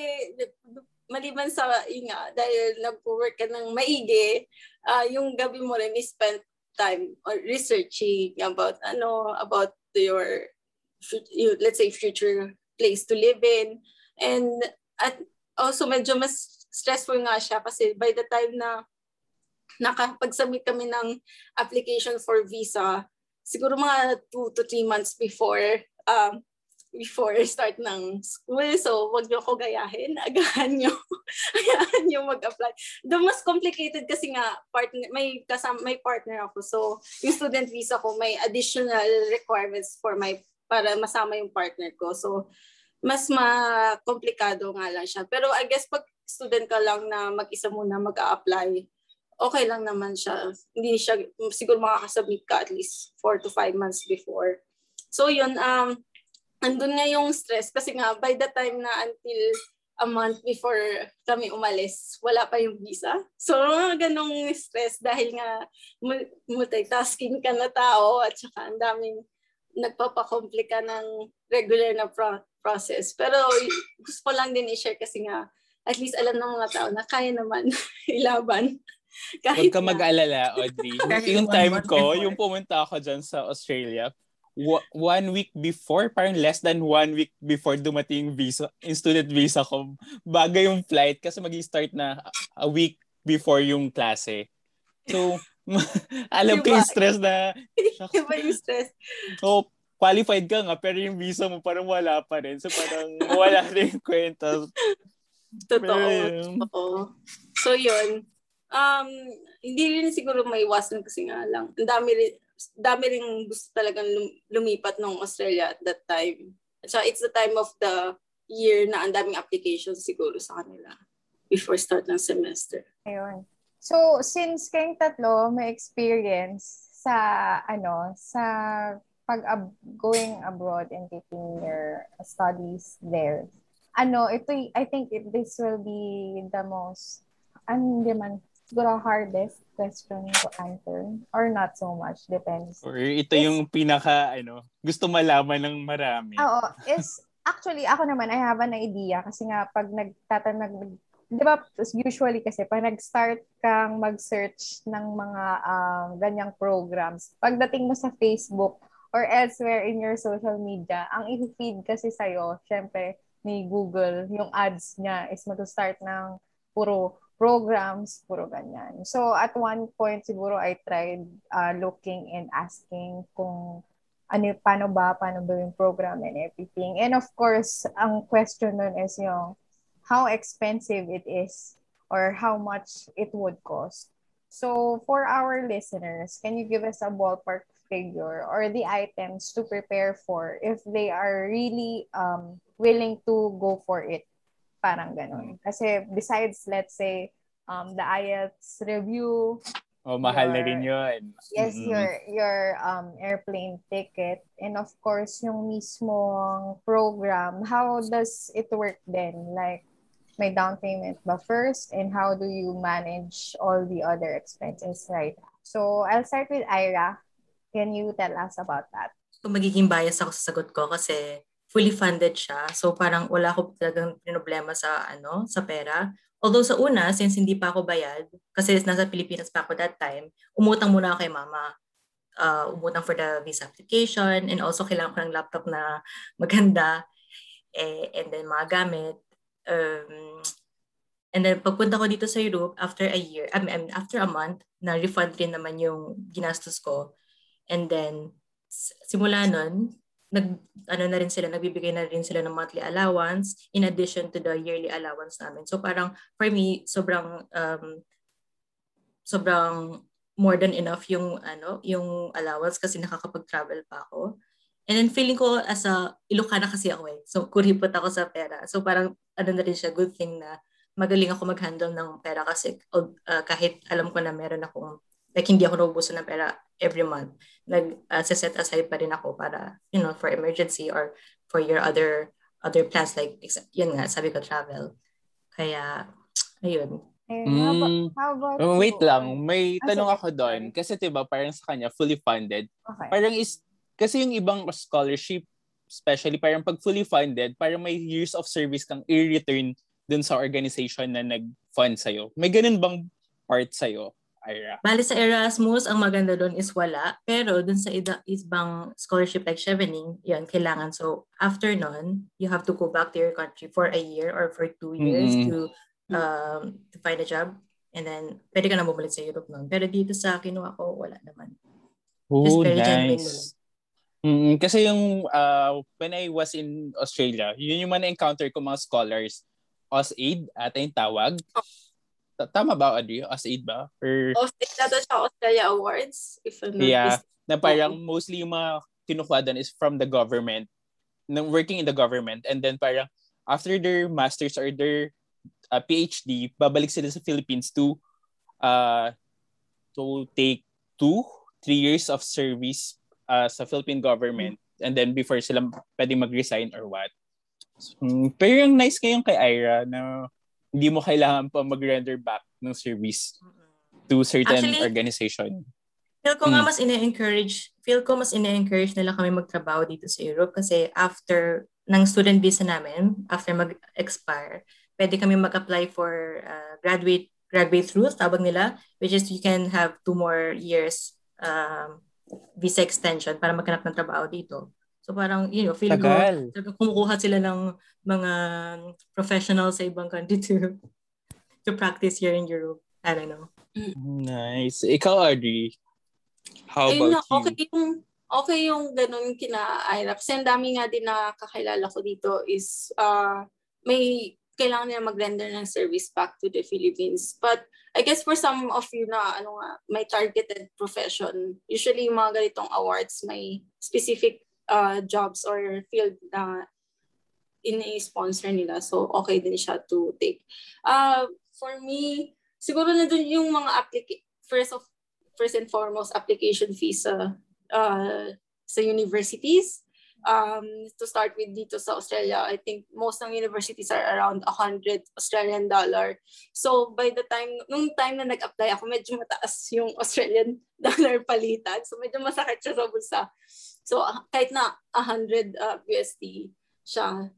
maliban sa yun nga, dahil nag-work ka ng maigi, uh, yung gabi mo rin is spent time or researching about ano about your let's say future place to live in and at also medyo mas stressful nga siya kasi by the time na nakapag-submit kami ng application for visa siguro mga 2 to 3 months before um, before start ng school. So, wag niyo ako gayahin. <laughs> Agahan niyo. Agahan niyo mag-apply. Doon mas complicated kasi nga partner may kasama may partner ako. So, yung student visa ko may additional requirements for my para masama yung partner ko. So, mas ma-komplikado nga lang siya. Pero I guess pag student ka lang na mag-isa muna mag-a-apply, okay lang naman siya. Hindi siya, siguro makakasubmit ka at least 4 to 5 months before. So yun, um, andun nga yung stress kasi nga by the time na until a month before kami umalis, wala pa yung visa. So, ganong stress dahil nga multitasking ka na tao at saka ang daming nagpapakomplika ng regular na pro- process. Pero gusto ko lang din i-share kasi nga at least alam ng mga tao na kaya naman <laughs> ilaban. Kahit Huwag ka mag-alala, Audrey. <laughs> yung time ko, yung pumunta ako dyan sa Australia, one week before, parang less than one week before dumating yung visa, yung student visa ko, baga yung flight kasi mag start na a week before yung klase. So, <laughs> alam diba? ko yung stress na... <laughs> Iba yung stress. So, qualified ka nga, pero yung visa mo parang wala pa rin. So, parang wala rin yung kwenta. Totoo. Totoo. So, yun. Um, hindi rin siguro may iwasan kasi nga lang. Ang dami rin, dami rin gusto talagang lumipat ng Australia at that time. So, it's the time of the year na ang daming applications siguro sa kanila before start ng semester. Ayun. So, since kayong tatlo may experience sa ano, sa pag ab- going abroad and taking your studies there, ano, ito, I think it, this will be the most, ano hindi man, siguro hardest question to answer or not so much, depends. Or ito is, yung pinaka, ano, gusto malaman ng marami. Oo, is, actually, ako naman, I have an idea kasi nga, pag nagtatanag, di ba, usually kasi, pag nag-start kang mag-search ng mga um, ganyang programs, pagdating mo sa Facebook or elsewhere in your social media, ang i-feed kasi sa'yo, syempre, ni Google, yung ads niya is mag-start ng puro programs, puro ganyan. So, at one point, siguro I tried uh, looking and asking kung ano, paano ba, paano ba yung program and everything. And of course, ang question nun is yung how expensive it is or how much it would cost. So for our listeners, can you give us a ballpark figure or the items to prepare for if they are really um, willing to go for it? Parang ganun. Kasi besides, let's say, um, the IELTS review, Oh, mahal your, na rin yun. Yes, mm-hmm. your your um airplane ticket and of course yung mismong program. How does it work then? Like may down payment ba first and how do you manage all the other expenses right so i'll start with ira can you tell us about that so magiging bias ako sa sagot ko kasi fully funded siya. So parang wala ako talagang problema sa ano sa pera. Although sa una since hindi pa ako bayad kasi nasa Pilipinas pa ako that time umutang muna ako kay mama. Uh, umutang for the visa application and also kailangan ko ng laptop na maganda eh, and then mga gamit. Um, and then pagpunta ko dito sa Europe after a year, I mean, after a month, na refund rin naman yung ginastos ko. And then, simula nun, nag, ano na rin sila, nagbibigay na rin sila ng monthly allowance in addition to the yearly allowance namin. So parang, for me, sobrang, um, sobrang more than enough yung, ano, yung allowance kasi nakakapag-travel pa ako. And then feeling ko as a Ilocana kasi ako eh. So kuripot ako sa pera. So parang ano na rin siya, good thing na magaling ako mag-handle ng pera kasi uh, kahit alam ko na meron akong like hindi ako naubusan ng pera every month, nag uh, set aside pa rin ako para you know for emergency or for your other other plans like yun nga sabi ko travel. Kaya ayun. Eh, how about, mm. how about oh, wait lang, may ah, tanong ako doon. Kasi 'di ba parang sa kanya fully funded. Okay. Parang is kasi yung ibang scholarship, especially parang pag fully funded, parang may years of service kang i-return dun sa organization na nag-fund sa'yo. May ganun bang part sa'yo, Ira? Bali sa Erasmus, ang maganda doon is wala. Pero dun sa ida, ibang scholarship like Chevening, yan, kailangan. So, after nun, you have to go back to your country for a year or for two years mm-hmm. to um, to find a job. And then, pwede ka na bumalik sa Europe nun. Pero dito sa kinuha ko, wala naman. Oh, nice. Mm, kasi yung uh, when I was in Australia, yun yung man encounter ko mga scholars. AusAid ata yung tawag. Ta- Tama ba, Audrey? As aid ba? Or, Australia to siya, Australia Awards. If I'm not yeah, mistaken. na parang mostly yung mga kinukuha doon is from the government, na working in the government. And then parang after their master's or their uh, PhD, babalik sila sa Philippines to uh, to take two, three years of service uh, sa Philippine government. And then before sila pwedeng mag-resign or what. Mm, pero yung nice ngayon kay Ira na hindi mo kailangan pa mag-render back ng service to certain Actually, organization. Feel ko nga Mm. mas ine-encourage, feel ko mas ine-encourage nila kami magtrabaho dito sa Europe kasi after ng student visa namin, after mag-expire, pwede kami mag-apply for uh, graduate graduate route, tawag nila, which is you can have two more years um, visa extension para maghanap ng trabaho dito. So parang, you know, feel ko, Tagal. talagang kumukuha sila ng mga professionals sa ibang country to to practice here in Europe. I don't know. Nice. Ikaw, Audrey, how Ayun about nga, you? okay yung okay yung ganun kina Ira. Kasi ang dami nga din na kakilala ko dito is uh, may kailangan nila mag-render ng service back to the Philippines. But I guess for some of you na ano nga, may targeted profession, usually yung mga ganitong awards may specific uh, jobs or field na ini-sponsor nila. So okay din siya to take. Uh, for me, siguro na dun yung mga applica- first of first and foremost application fees sa uh, sa universities. Um, to start with dito sa Australia, I think most ng universities are around 100 Australian dollar. So by the time, nung time na nag-apply ako, medyo mataas yung Australian <laughs> dollar palitan. So medyo masakit siya sa bulsa. So ah, kahit na 100 uh, USD siya.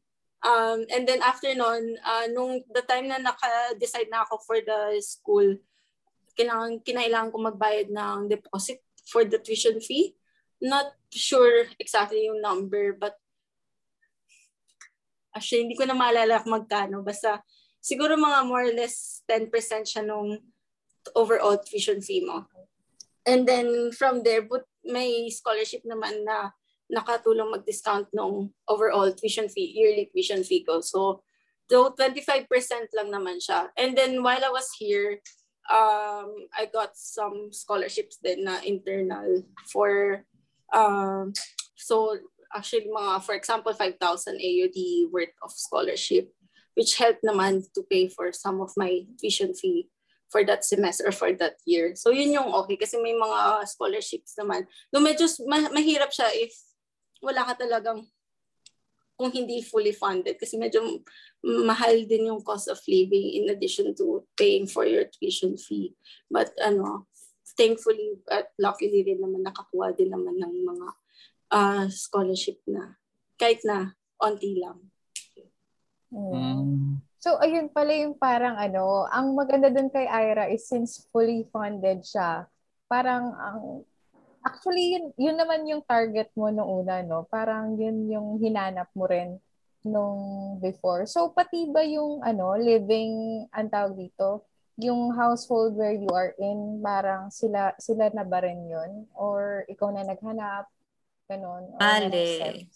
Um, and then after nun, uh, nung the time na naka-decide na ako for the school, kailangan, kinailangan ko magbayad ng deposit for the tuition fee. Not sure exactly yung number, but actually, hindi ko na maalala kung magkano. Basta, siguro mga more or less 10% siya nung overall tuition fee mo. And then from there, but may scholarship naman na nakatulong mag-discount nung overall tuition fee, yearly tuition fee ko. So, though 25% lang naman siya. And then while I was here, um, I got some scholarships din na internal for, um, so actually mga, for example, 5,000 AUD worth of scholarship, which helped naman to pay for some of my tuition fee for that semester or for that year. So yun yung okay kasi may mga scholarships naman. No medyo ma- mahirap siya if wala ka talagang kung hindi fully funded kasi medyo mahal din yung cost of living in addition to paying for your tuition fee. But ano, thankfully at luckily din naman nakakuha din naman ng mga uh, scholarship na kahit na onti lang. Mm. So, ayun pala yung parang ano, ang maganda dun kay Ira is since fully funded siya, parang ang, actually yun, yun naman yung target mo nung una, no? Parang yun yung hinanap mo rin nung before. So, pati ba yung ano, living, ang tawag dito, yung household where you are in, parang sila sila na ba rin yun? Or ikaw na naghanap? Ganon? Or Bale.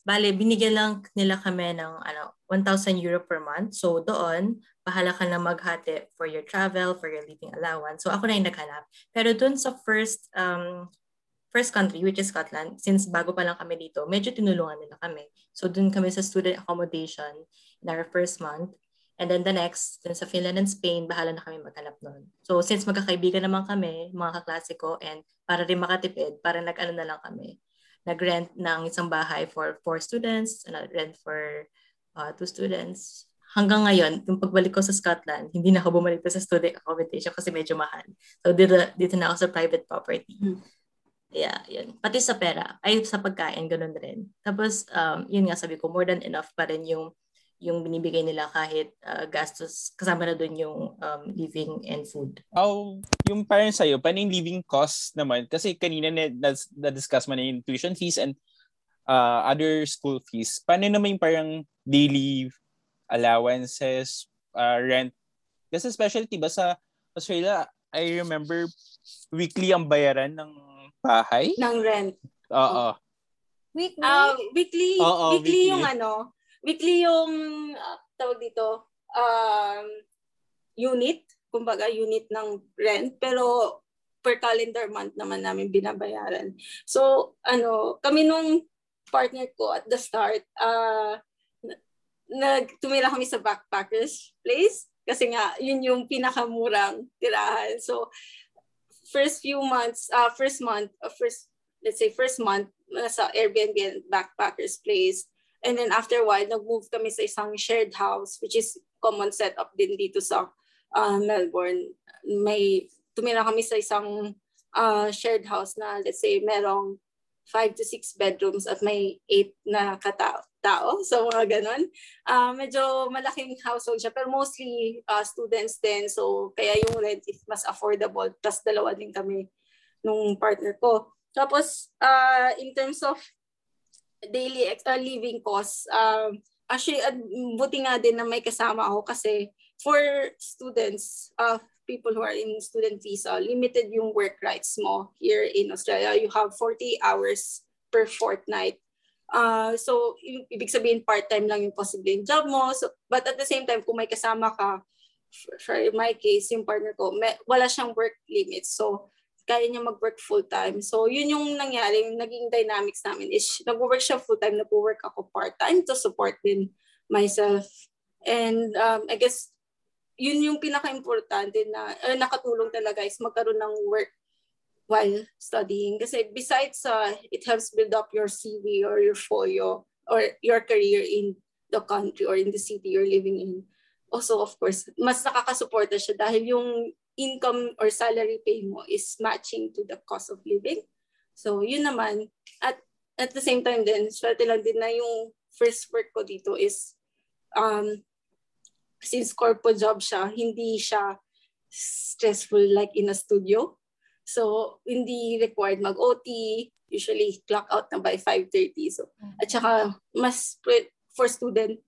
Bale, binigyan lang nila kami ng ano, 1,000 euro per month. So doon, bahala ka na maghati for your travel, for your living allowance. So ako na yung naghanap. Pero doon sa first um, first country, which is Scotland, since bago pa lang kami dito, medyo tinulungan nila kami. So doon kami sa student accommodation in our first month. And then the next, dun sa Finland and Spain, bahala na kami maghanap noon. So since magkakaibigan naman kami, mga kaklase ko, and para rin makatipid, para nag-ano na lang kami, nag-rent ng isang bahay for four students, and rent for uh, two students. Hanggang ngayon, yung pagbalik ko sa Scotland, hindi na ako bumalik sa student accommodation kasi medyo mahal. So dito, dito na ako sa private property. Hmm. Yeah, yun. Pati sa pera, ay sa pagkain, ganun rin. Tapos, um, yun nga sabi ko, more than enough pa rin yung yung binibigay nila kahit uh, gastos, kasama na doon yung um, living and food. How, yung parang sa'yo, paano yung living cost naman? Kasi kanina na, na, na-discuss mo na yung tuition fees and uh, other school fees. Paano naman yung parang daily allowances, uh, rent? Kasi especially, diba sa Australia, I remember weekly ang bayaran ng bahay. Ng rent. Oo. Weekly? Uh, weekly, Oo, weekly, weekly. yung ano, weekly yung, uh, tawag dito, um, unit, kumbaga unit ng rent, pero per calendar month naman namin binabayaran. So, ano, kami nung partner ko at the start, uh, nagtumira kami sa backpackers place kasi nga yun yung pinakamurang tirahan. So first few months, uh, first month, uh, first let's say first month sa Airbnb and backpackers place. And then after a while, nag-move kami sa isang shared house which is common setup din dito sa uh, Melbourne. May tumira kami sa isang uh, shared house na let's say merong five to six bedrooms at may eight na katao. Tao, so mga ganun. Uh, medyo malaking household siya, pero mostly uh, students din. So kaya yung rent is mas affordable. Plus dalawa din kami nung partner ko. Tapos uh, in terms of daily uh, living costs, uh, actually uh, buti nga din na may kasama ako kasi for students, uh, people who are in student visa, limited yung work rights mo here in Australia. You have 40 hours per fortnight. Uh, so, ibig sabihin part-time lang yung possible job mo. So, but at the same time, kung may kasama ka, for, my case, yung partner ko, may, wala siyang work limits. So, kaya niya mag-work full-time. So, yun yung nangyari, yung naging dynamics namin is nag-work siya full-time, nag-work ako part-time to support din myself. And um, I guess yun yung pinaka-importante na uh, nakatulong talaga is magkaroon ng work while studying. Kasi besides uh, it helps build up your CV or your folio or your career in the country or in the city you're living in. Also, of course, mas nakakasuporta siya dahil yung income or salary pay mo is matching to the cost of living. So, yun naman. At at the same time din, swerte lang din na yung first work ko dito is um, since corpo job siya, hindi siya stressful like in a studio. So, hindi required mag-OT. Usually, clock out na by 5.30. So, at saka, mas for student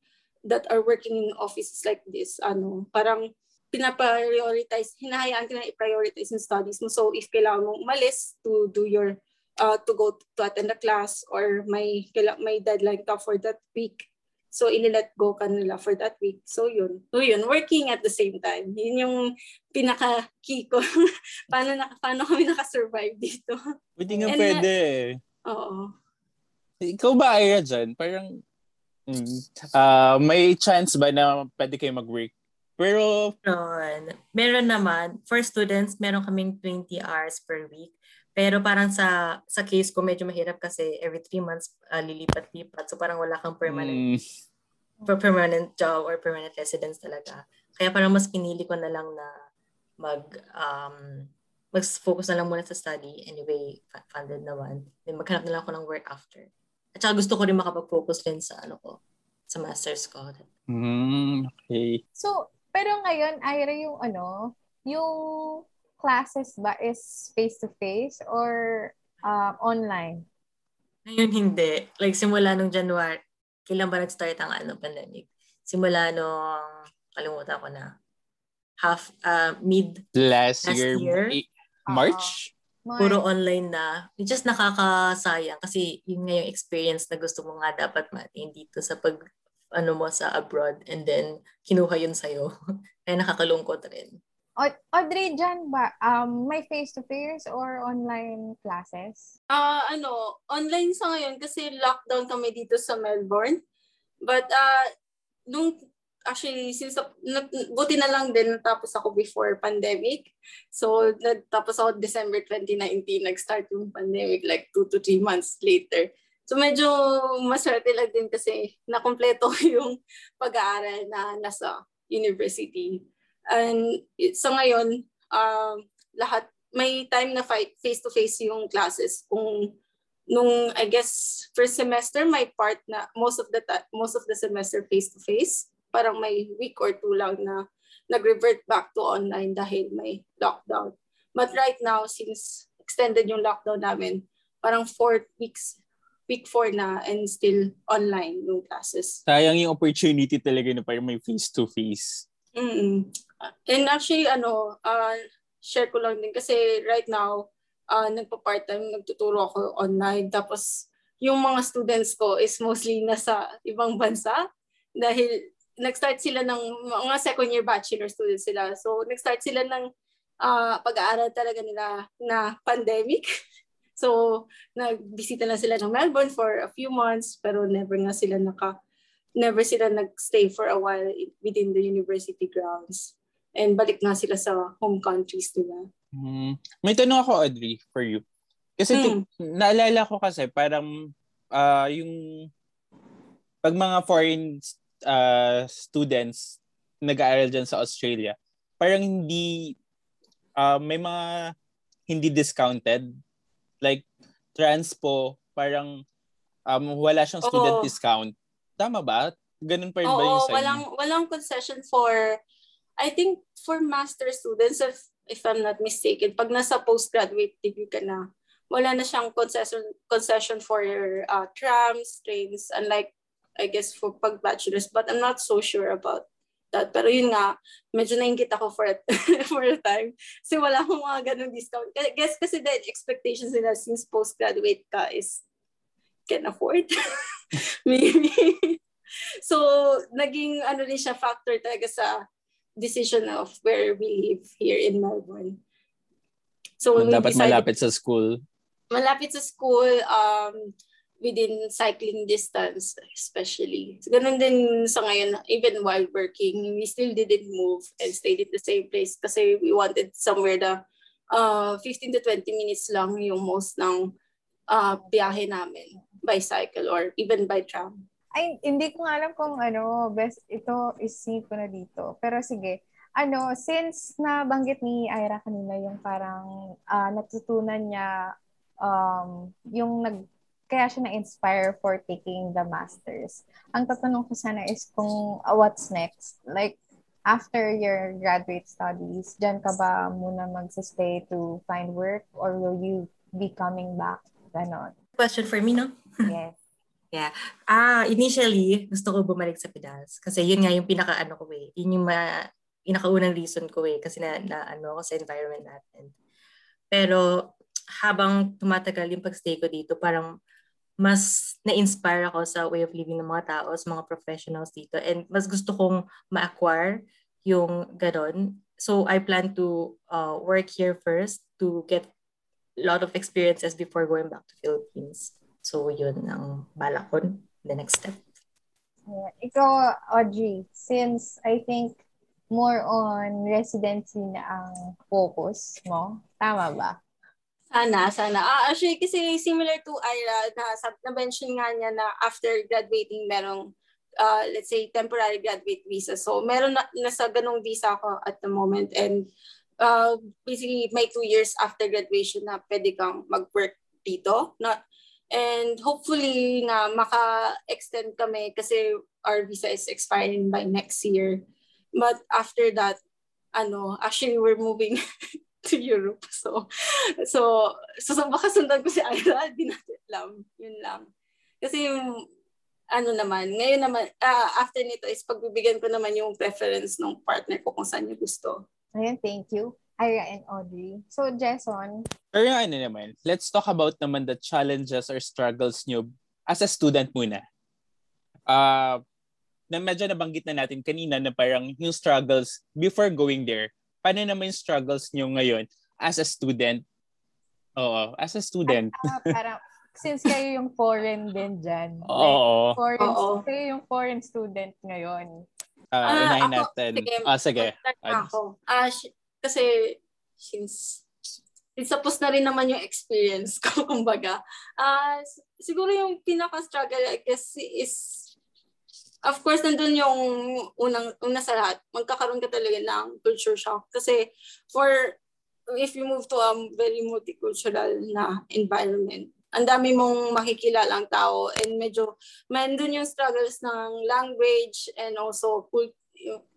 that are working in offices like this, ano, parang pinaprioritize, hinahayaan ka na i-prioritize yung studies mo. So, if kailangan mong umalis to do your, uh, to go to attend a class or may, may deadline ka for that week, So, inilet go ka nila for that week. So, yun. So, yun. Working at the same time. Yun yung pinaka-key ko. <laughs> paano, na, paano kami nakasurvive dito. Buti nga And pwede. Na, oo. Ikaw ba, Aya, dyan? Parang, uh, may chance ba na pwede kayo mag-work? Pero... Meron. Meron naman. For students, meron kaming 20 hours per week. Pero parang sa sa case ko medyo mahirap kasi every three months uh, lilipat-lipat. So parang wala kang permanent mm. for permanent job or permanent residence talaga. Kaya parang mas pinili ko na lang na mag um, mag-focus na lang muna sa study. Anyway, funded naman. Then maghanap na lang ako ng work after. At saka gusto ko rin makapag-focus din sa ano ko, sa master's ko. Mm, okay. So, pero ngayon, Ira, yung ano, yung classes ba is face-to-face or uh, online? Ngayon hindi. Like simula nung January, kailan ba nag-start ang ano, pandemic? Simula nung, kalimutan ko na, half, uh, mid last, last year, year. March? Uh, puro online na. It's just nakakasayang kasi yun nga yung experience na gusto mo nga dapat matin dito sa pag ano mo sa abroad and then kinuha yun sa'yo. <laughs> Kaya nakakalungkot rin. Audrey, dyan ba, um, may face-to-face or online classes? Ah, uh, ano, online sa ngayon kasi lockdown kami dito sa Melbourne. But uh, nung actually since buti na lang din natapos ako before pandemic. So natapos ako December 2019 nag-start yung pandemic like 2 to 3 months later. So medyo maswerte lang din kasi nakompleto <laughs> yung pag-aaral na nasa university. And sa ngayon, uh, lahat, may time na fight face-to-face yung classes. Kung nung, I guess, first semester, may part na most of the most of the semester face-to-face. Parang may week or two lang na nag-revert back to online dahil may lockdown. But right now, since extended yung lockdown namin, parang four weeks, week four na and still online yung classes. Sayang yung opportunity talaga na parang may face-to-face. Mm-mm. And actually, ano, uh, share ko lang din kasi right now, uh, nagpa-part-time, nagtuturo ako online. Tapos, yung mga students ko is mostly nasa ibang bansa dahil nag-start sila ng mga second year bachelor students sila. So, nag-start sila ng uh, pag-aaral talaga nila na pandemic. <laughs> so, nagbisita na sila ng Melbourne for a few months pero never nga sila naka never sila nag-stay for a while within the university grounds. And balik nga sila sa home countries nila. Hmm. May tanong ako, Audrey, for you. Kasi hmm. t- naalala ko kasi parang uh, yung pag mga foreign uh, students nag-aaral dyan sa Australia, parang hindi, uh, may mga hindi discounted. Like, transpo, parang um, wala siyang student Oo. discount. Tama ba? Ganun pa rin Oo, ba yung sa walang, walang concession for, I think, for master students, if, if I'm not mistaken, pag nasa postgraduate degree ka na, wala na siyang concession concession for uh, trams, trains, unlike I guess for pag bachelors, but I'm not so sure about that. Pero yun nga, medyo naingit ako for a, <laughs> for a time. Kasi wala akong mga ganong discount. I guess kasi the expectations nila since postgraduate ka is can afford. <laughs> Maybe. so, naging ano rin siya factor talaga sa decision of where we live here in Melbourne. So, when dapat decided, malapit sa school. Malapit sa school, um, within cycling distance especially. So, ganun din sa ngayon, even while working, we still didn't move and stayed in the same place kasi we wanted somewhere na uh, 15 to 20 minutes lang yung most ng uh, biyahe namin by cycle or even by tram. Ay, hindi ko nga alam kung ano, best ito isip ko na dito. Pero sige, ano, since nabanggit ni Ira kanina yung parang uh, natutunan niya um, yung nag kaya siya na-inspire for taking the masters. Ang tatanong ko sana is kung uh, what's next? Like, after your graduate studies, dyan ka ba muna magsistay to find work or will you be coming back? Ganon. Question for me, no? <laughs> Yes. yeah. Ah, initially, gusto ko bumalik sa Pidas. Kasi yun nga yung pinaka-ano ko eh. Yun yung ma, pinakaunang reason ko eh. Kasi na, na ano ako sa environment natin. Pero habang tumatagal yung pagstay ko dito, parang mas na-inspire ako sa way of living ng mga tao, sa mga professionals dito. And mas gusto kong ma-acquire yung ganon. So I plan to uh, work here first to get a lot of experiences before going back to Philippines. So yun ang balak ko, the next step. Yeah. Ikaw, Audrey, since I think more on residency na ang focus mo, tama ba? Sana, sana. Ah, actually, kasi similar to Ira, na, na-mention nga niya na after graduating, merong, uh, let's say, temporary graduate visa. So, meron na, nasa ganong visa ako at the moment. And uh, basically, may two years after graduation na pwede kang mag-work dito. Na, and hopefully nga maka-extend kami kasi our visa is expiring by next year. But after that, ano, actually we're moving <laughs> <laughs> to Europe. So, so, so, so baka sundan ko si Ira, <laughs> di natin alam. Yun lang. Kasi yung, ano naman, ngayon naman, uh, after nito is pagbibigyan ko naman yung preference ng partner ko kung saan niya gusto. Ayan, thank you. Ira and Audrey. So, Jason? Pero ano naman, let's talk about naman the challenges or struggles nyo as a student muna. Uh, na medyo nabanggit na natin kanina na parang yung struggles before going there paano naman yung struggles nyo ngayon as a student? Oo, as a student. uh, parang, since kayo yung foreign din dyan. <laughs> Oo. Like, foreign, Oo. Kayo yung foreign student ngayon. Uh, uh, unahin natin. Sige, ah, sige. Ako. Uh, kasi, since since tapos na rin naman yung experience ko, <laughs> kumbaga. Uh, siguro yung pinaka-struggle, I guess, is of course, nandun yung unang, una sa lahat, magkakaroon ka talaga ng culture shock. Kasi for, if you move to a very multicultural na environment, ang dami mong makikilalang tao and medyo, nandun yung struggles ng language and also,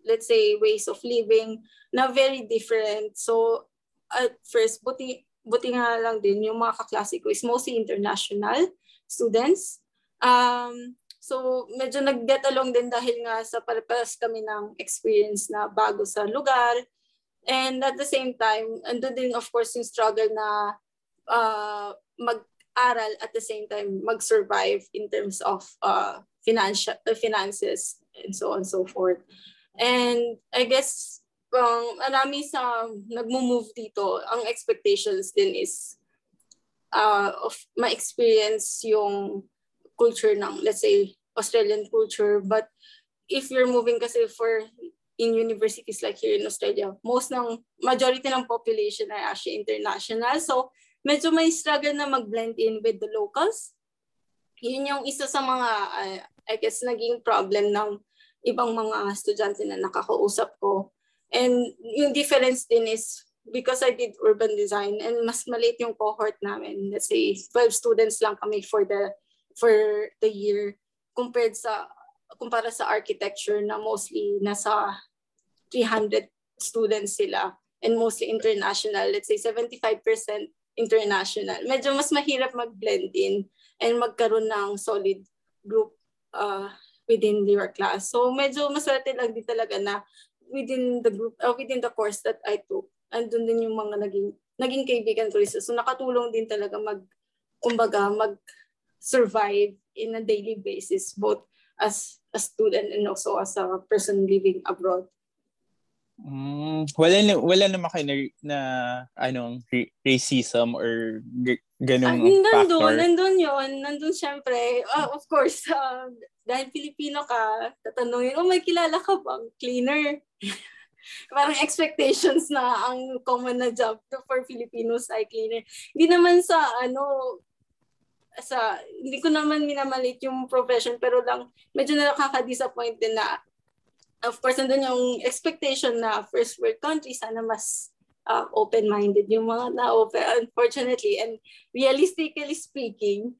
let's say, ways of living na very different. So, at first, buti, buti nga lang din, yung mga kaklase ko is mostly international students. Um, So, medyo nag-get along din dahil nga sa parehas kami ng experience na bago sa lugar. And at the same time, ando din of course yung struggle na uh, mag-aral at the same time mag-survive in terms of uh, financial uh, finances and so on and so forth. And I guess um, marami sa nagmo-move dito, ang expectations din is uh, of ma-experience yung culture ng, let's say, Australian culture. But if you're moving kasi for in universities like here in Australia, most ng, majority ng population are actually international. So, medyo may struggle na mag-blend in with the locals. Yun yung isa sa mga, uh, I guess, naging problem ng ibang mga estudyante na nakakausap ko. And yung difference din is because I did urban design and mas maliit yung cohort namin. Let's say 12 students lang kami for the for the year compared sa kumpara sa architecture na mostly nasa 300 students sila and mostly international. Let's say 75% international. Medyo mas mahirap mag-blend in and magkaroon ng solid group uh, within your class. So medyo maswerte lang din talaga na within the group, uh, within the course that I took, andun din yung mga naging, naging kaibigan ko So nakatulong din talaga mag, kumbaga, mag-survive in a daily basis, both as a student and also as a person living abroad. Mm, wala wala naman kayo na, na anong racism or g- ganung ah, factor. Nandun, nandun yun. Nandun syempre. Uh, of course, uh, <laughs> dahil Pilipino ka, tatanungin, oh, may kilala ka bang cleaner? <laughs> Parang expectations na ang common na job for Filipinos ay cleaner. Hindi naman sa ano, sa hindi ko naman minamalit yung profession pero lang medyo nakaka-disappoint din na of course nandun yung expectation na first world country sana mas uh, open-minded yung mga na-open unfortunately and realistically speaking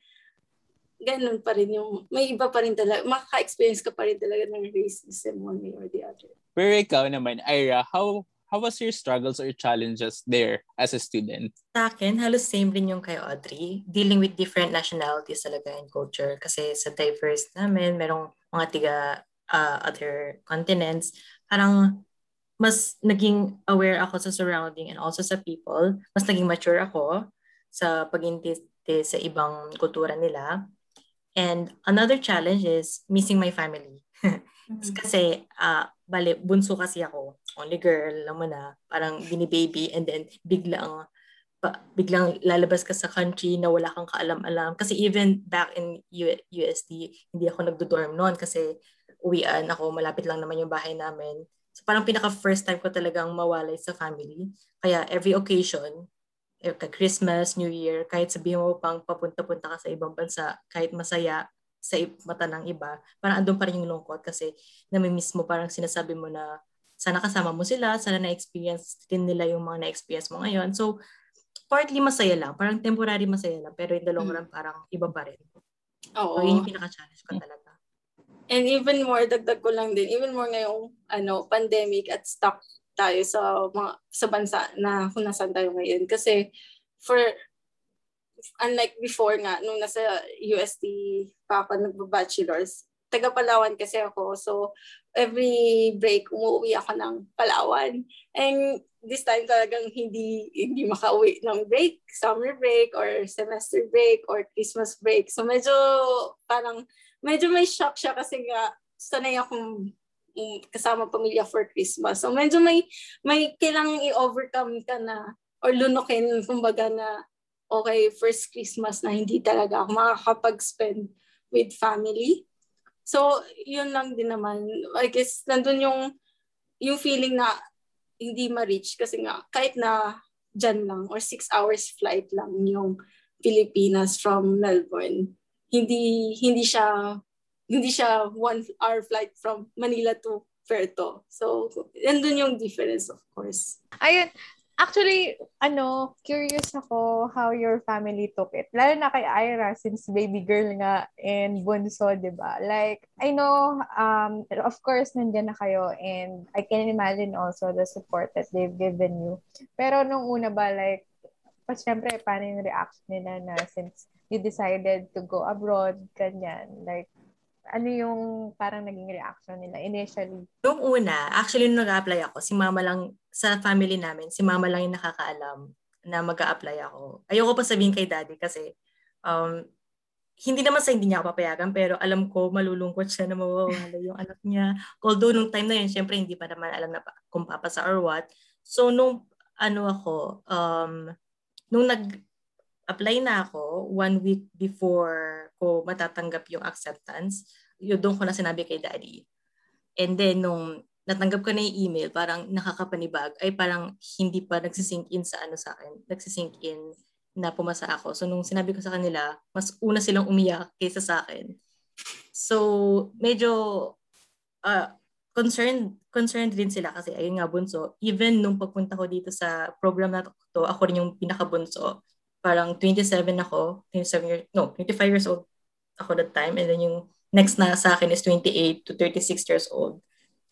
ganun pa rin yung may iba pa rin talaga makaka-experience ka pa rin talaga ng racism one way or the other. Pero ikaw naman Ira how how was your struggles or challenges there as a student? Sa akin, halos same rin yung kay Audrey. Dealing with different nationalities talaga and culture. Kasi sa diverse namin, merong mga tiga uh, other continents. Parang mas naging aware ako sa surrounding and also sa people. Mas naging mature ako sa pagintindi sa ibang kultura nila. And another challenge is missing my family. <laughs> mm-hmm. Kasi, uh, bale, bunso kasi ako only girl, alam mo na, parang bini-baby and then biglang pa, biglang lalabas ka sa country na wala kang kaalam-alam. Kasi even back in U- USD, hindi ako nagdo-dorm noon kasi uwian ako, malapit lang naman yung bahay namin. So parang pinaka first time ko talagang mawalay sa family. Kaya every occasion, eh, Christmas, New Year, kahit sabihin mo pang papunta-punta ka sa ibang bansa, kahit masaya sa mata ng iba, parang andun pa rin yung lungkot kasi namimiss mo, parang sinasabi mo na sana kasama mo sila, sana na-experience din nila yung mga na-experience mo ngayon. So, partly masaya lang, parang temporary masaya lang, pero in the long mm. run, parang iba pa rin. Oo. So, yun yung pinaka-challenge ko talaga. And even more, dagdag ko lang din, even more ngayong ano, pandemic at stuck tayo sa mga sa bansa na kung nasaan tayo ngayon. Kasi for unlike before nga, nung nasa UST pa ako nagba-bachelors, taga Palawan kasi ako. So, every break, umuwi ako ng Palawan. And this time talagang hindi hindi makauwi ng break, summer break or semester break or Christmas break. So medyo parang medyo may shock siya kasi nga sanay akong um, kasama pamilya for Christmas. So medyo may may kailangang i-overcome ka na or lunukin kumbaga na okay, first Christmas na hindi talaga ako makakapag-spend with family. So, yun lang din naman. I guess, nandun yung, yung feeling na hindi ma-reach kasi nga, kahit na dyan lang or six hours flight lang yung Pilipinas from Melbourne, hindi, hindi siya, hindi siya one hour flight from Manila to Puerto. So, nandun yung difference, of course. Ayun, Actually, ano, curious ako how your family took it. Lalo na kay Ira, since baby girl nga and bunso, di ba? Like, I know, um, of course, nandiyan na kayo and I can imagine also the support that they've given you. Pero nung una ba, like, pa, syempre, paano yung reaction nila na since you decided to go abroad, ganyan, like, ano yung parang naging reaction nila initially? Yung una, actually nung nag-apply ako, si mama lang, sa family namin, si mama lang yung nakakaalam na mag apply ako. Ayoko pa sabihin kay daddy kasi um, hindi naman sa hindi niya ako papayagan, pero alam ko malulungkot siya na mawawala yung anak niya. Although nung time na yun, syempre hindi pa naman alam na kung papasa or what. So nung ano ako, um, nung nag-apply na ako, one week before ko matatanggap yung acceptance, yun doon ko na sinabi kay daddy. And then nung natanggap ko na yung email, parang nakakapanibag, ay parang hindi pa nagsisink in sa ano sa akin, nagsisink in na pumasa ako. So nung sinabi ko sa kanila, mas una silang umiyak kaysa sa akin. So medyo uh, concerned concerned din sila kasi ayun nga bunso. Even nung pagpunta ko dito sa program na to, ako rin yung pinakabunso. Parang 27 ako, 27 years, no, 25 years old ako that time. And then yung next na sa akin is 28 to 36 years old.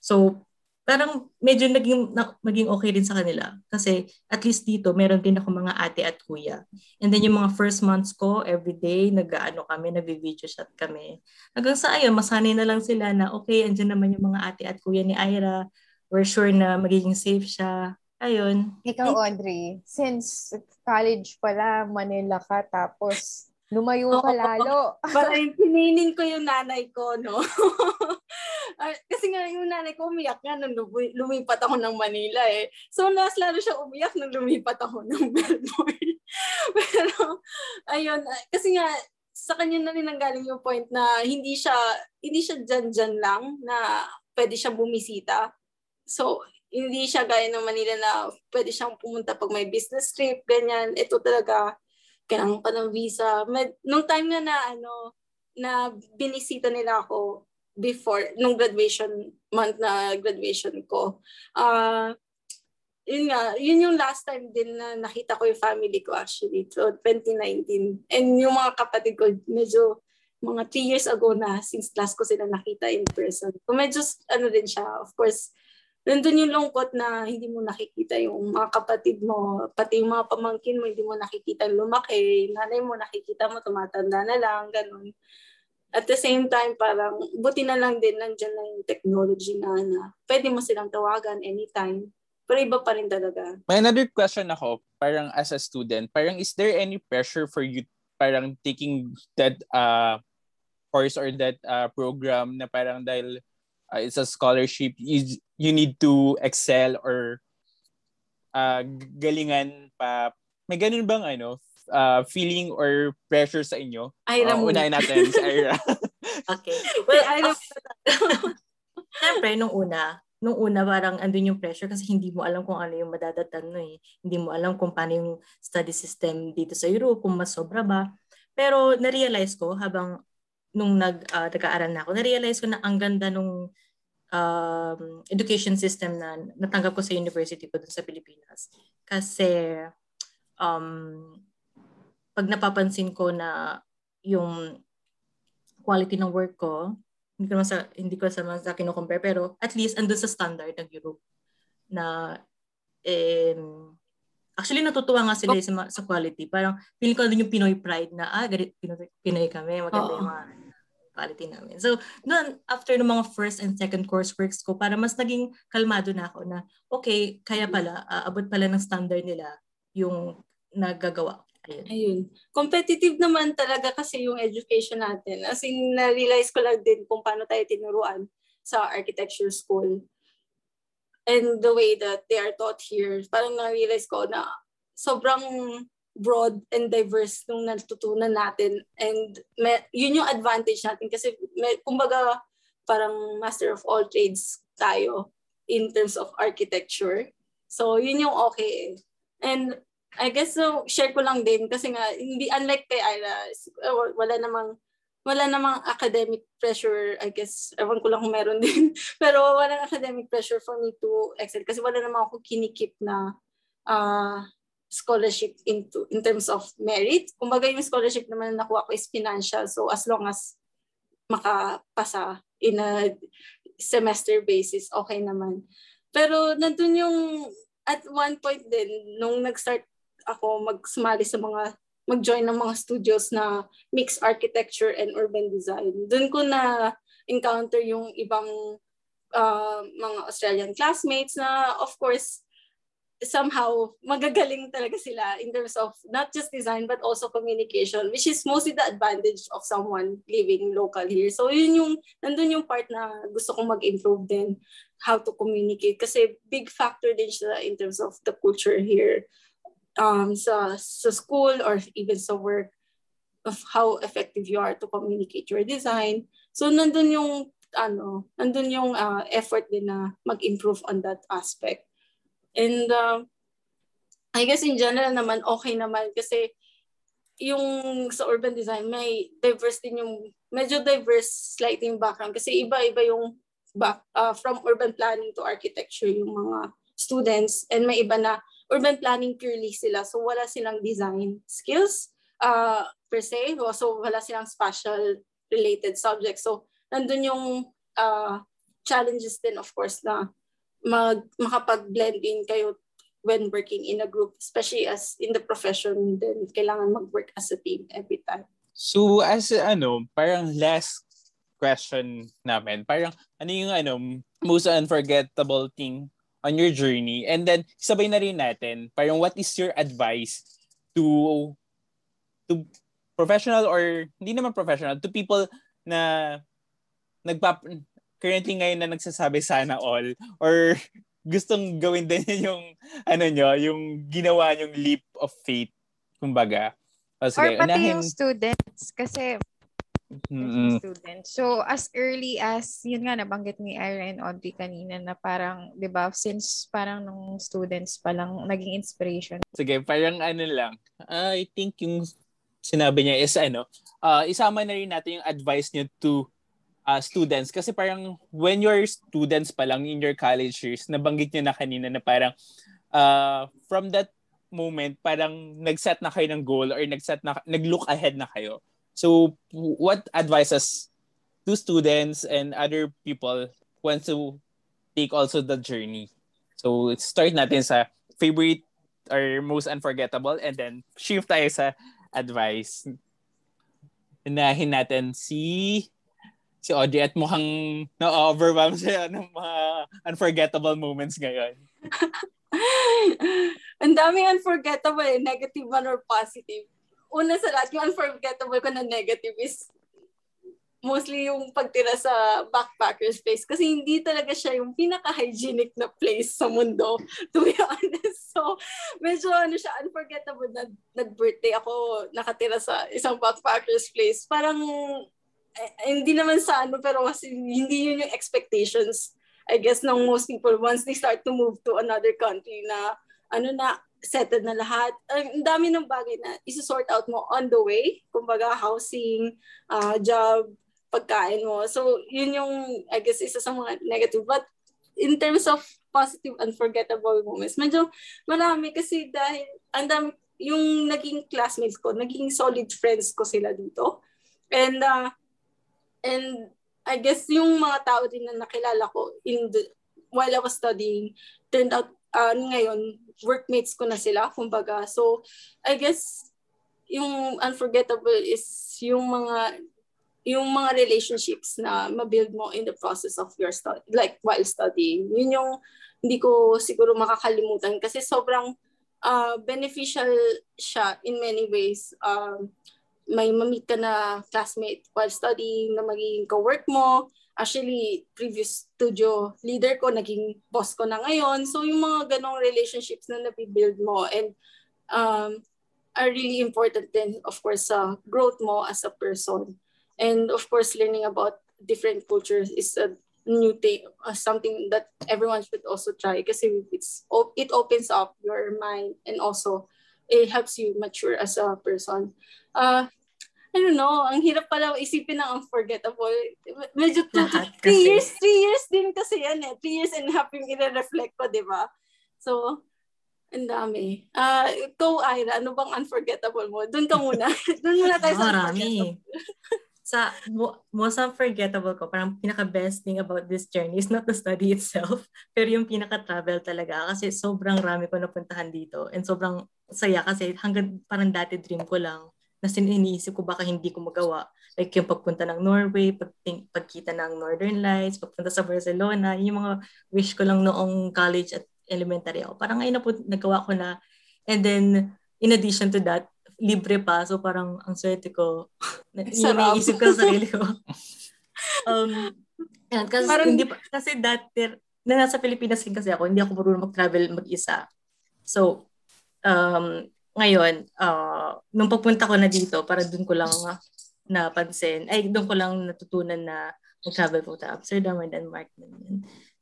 So parang medyo naging, na, maging okay din sa kanila. Kasi at least dito, meron din ako mga ate at kuya. And then yung mga first months ko, everyday, nag-ano kami, nag-video chat kami. Hanggang sa ayun, masanay na lang sila na okay, andyan naman yung mga ate at kuya ni Ira. We're sure na magiging safe siya. Ayun. Ikaw, Audrey, since college pala, Manila ka, tapos Lumayo ka lalo. <laughs> Parang pinining ko yung nanay ko, no? <laughs> Kasi nga yung nanay ko umiyak nga nung lumipat ako ng Manila eh. So mas lalo siya umiyak nung lumipat ako ng <laughs> Melbourne. Pero ayun, kasi nga sa kanya na rin nanggaling yung point na hindi siya hindi siya dyan-dyan lang na pwede siyang bumisita. So, hindi siya gaya ng Manila na pwede siyang pumunta pag may business trip, ganyan. Ito talaga, kailangan pa ng visa. Med, nung time nga na ano, na binisita nila ako before, nung graduation month na graduation ko, uh, yun nga, yun yung last time din na nakita ko yung family ko actually, so 2019. And yung mga kapatid ko, medyo mga three years ago na since last ko sila nakita in person. So medyo ano din siya, of course, nandun yung lungkot na hindi mo nakikita yung mga kapatid mo, pati yung mga pamangkin mo, hindi mo nakikita lumaki, nanay mo nakikita mo, tumatanda na lang, ganun. At the same time, parang buti na lang din nandyan na yung technology na, na pwede mo silang tawagan anytime. Pero iba pa rin talaga. May another question ako, parang as a student, parang is there any pressure for you parang taking that uh, course or that uh, program na parang dahil uh, it's a scholarship, you, you need to excel or uh, galingan pa. May ganun bang ano, uh, feeling or pressure sa inyo? Ira uh, Unahin natin si Ira. <laughs> okay. Well, Ira, Siyempre, nung una, nung una parang andun yung pressure kasi hindi mo alam kung ano yung madadatan no eh. Hindi mo alam kung paano yung study system dito sa Europe, kung mas sobra ba. Pero na-realize ko habang nung nag, uh, nag-aaral na ako, na-realize ko na ang ganda nung um, education system na natanggap ko sa university ko dun sa Pilipinas. Kasi um, pag napapansin ko na yung quality ng work ko, hindi ko sa hindi ko sa sa kino-compare pero at least andun sa standard ng Europe na um, actually natutuwa nga sila sa, sa quality. Parang feeling ko din yung Pinoy pride na ah, Pinoy, Pinoy kami, maganda Oo. yung mga quality namin. So, noon, after ng mga first and second courseworks ko, para mas naging kalmado na ako na, okay, kaya pala, uh, abot pala ng standard nila yung nagagawa. Ayun. Ayun. Competitive naman talaga kasi yung education natin. As in, na-realize ko lang din kung paano tayo tinuruan sa architecture school. And the way that they are taught here, parang na-realize ko na sobrang broad and diverse nung natutunan natin. And may, yun yung advantage natin kasi may, kumbaga parang master of all trades tayo in terms of architecture. So yun yung okay. And I guess so share ko lang din kasi nga hindi unlike kay Ira wala namang wala namang academic pressure, I guess. Ewan ko lang kung meron <laughs> din. Pero wala academic pressure for me to excel kasi wala namang ako kinikip na uh, scholarship into in terms of merit. Kumbaga yung scholarship naman na nakuha ko is financial. So as long as makapasa in a semester basis, okay naman. Pero nandun yung at one point din, nung nag-start ako magsumali sa mga mag-join ng mga studios na mixed architecture and urban design. Doon ko na encounter yung ibang uh, mga Australian classmates na of course somehow magagaling talaga sila in terms of not just design but also communication which is mostly the advantage of someone living local here. So yun yung nandun yung part na gusto kong mag-improve din how to communicate kasi big factor din siya in terms of the culture here um sa sa school or even sa work of how effective you are to communicate your design. So nandun yung ano, nandun yung uh, effort din na mag-improve on that aspect. And uh, I guess in general naman, okay naman kasi yung sa urban design, may diverse din yung, medyo diverse slightly yung background kasi iba-iba yung back, uh, from urban planning to architecture yung mga students and may iba na urban planning purely sila. So wala silang design skills uh, per se. So wala silang spatial related subjects. So nandun yung uh, challenges din of course na mag, makapag-blend in kayo when working in a group, especially as in the profession, then kailangan mag-work as a team every time. So as ano, parang last question namin, parang ano yung ano, most unforgettable thing on your journey? And then sabay na rin natin, parang what is your advice to to professional or hindi naman professional, to people na nagpap currently ngayon na nagsasabi sana all or <laughs> gustong gawin din <laughs> yung ano nyo, yung ginawa yung leap of faith, kumbaga. O, sige, or pati unahin... yung students kasi mm-hmm. students. So as early as yun nga nabanggit ni Ira and Audrey kanina na parang 'di ba since parang nung students pa lang naging inspiration. Sige, parang ano lang. Uh, I think yung sinabi niya is ano, uh, isama na rin natin yung advice niyo to uh, students. Kasi parang when you're students pa lang in your college years nabanggit niyo na kanina na parang uh, from that moment parang nag-set na kayo ng goal or nag-set na nag-look ahead na kayo. So what advices to students and other people want to take also the journey? So start natin sa favorite or most unforgettable and then shift tayo sa advice. Hinahin natin si si Audrey at mukhang na-overwhelm <laughs> siya ng mga unforgettable moments ngayon. <laughs> Ang daming unforgettable eh, negative man or positive. Una sa lahat, yung unforgettable ko na negative is mostly yung pagtira sa backpacker's place kasi hindi talaga siya yung pinaka-hygienic na place sa mundo, <laughs> to be honest. So, medyo ano siya, unforgettable na nag-birthday ako nakatira sa isang backpacker's place. Parang hindi naman sa ano, pero kasi hindi yun yung expectations, I guess, ng most people once they start to move to another country na, ano na, settled na lahat. Ang dami ng bagay na isa-sort out mo on the way. Kumbaga, housing, uh, job, pagkain mo. So, yun yung, I guess, isa sa mga negative. But in terms of positive, unforgettable moments, medyo marami kasi dahil ang dami, yung naging classmates ko, naging solid friends ko sila dito. And uh, And I guess yung mga tao din na nakilala ko in the, while I was studying, turned out uh, ngayon, workmates ko na sila, kumbaga. So, I guess, yung unforgettable is yung mga yung mga relationships na mabuild mo in the process of your study, like while studying. Yun yung hindi ko siguro makakalimutan kasi sobrang uh, beneficial siya in many ways. Um, may mamit ka na classmate while studying na magiging co-work mo. Actually, previous studio leader ko, naging boss ko na ngayon. So, yung mga ganong relationships na nabibuild mo and um, are really important then, of course, sa uh, growth mo as a person. And of course, learning about different cultures is a new thing, uh, something that everyone should also try kasi it's it opens up your mind and also it helps you mature as a person. Uh, I don't know, ang hirap pala isipin ng unforgettable. Medyo two, three years, three years din kasi yan eh. Three years and a half yung i-reflect ko, di ba? So, ang dami. Uh, ikaw, Ira, ano bang unforgettable mo? Doon ka muna. <laughs> Doon muna tayo sa Marami. sa most unforgettable ko, parang pinaka-best thing about this journey is not the study itself, <laughs> pero yung pinaka-travel talaga kasi sobrang rami ko napuntahan dito and sobrang saya kasi hanggang parang dati dream ko lang na sininiisip ko baka hindi ko magawa. Like yung pagpunta ng Norway, pag, pagkita ng Northern Lights, pagpunta sa Barcelona, yung mga wish ko lang noong college at elementary ako. Parang ngayon na po nagawa ko na. And then, in addition to that, libre pa. So parang ang swerte ko. <laughs> Naisip ko sa sarili ko. <laughs> um, yan, kasi, Parang- hindi pa, kasi dati, na nasa Pilipinas din kasi ako, hindi ako marunong mag-travel mag-isa. So, um, ngayon, uh, nung pagpunta ko na dito, para doon ko lang napansin, ay doon ko lang natutunan na mag-travel po sa Amsterdam and Denmark.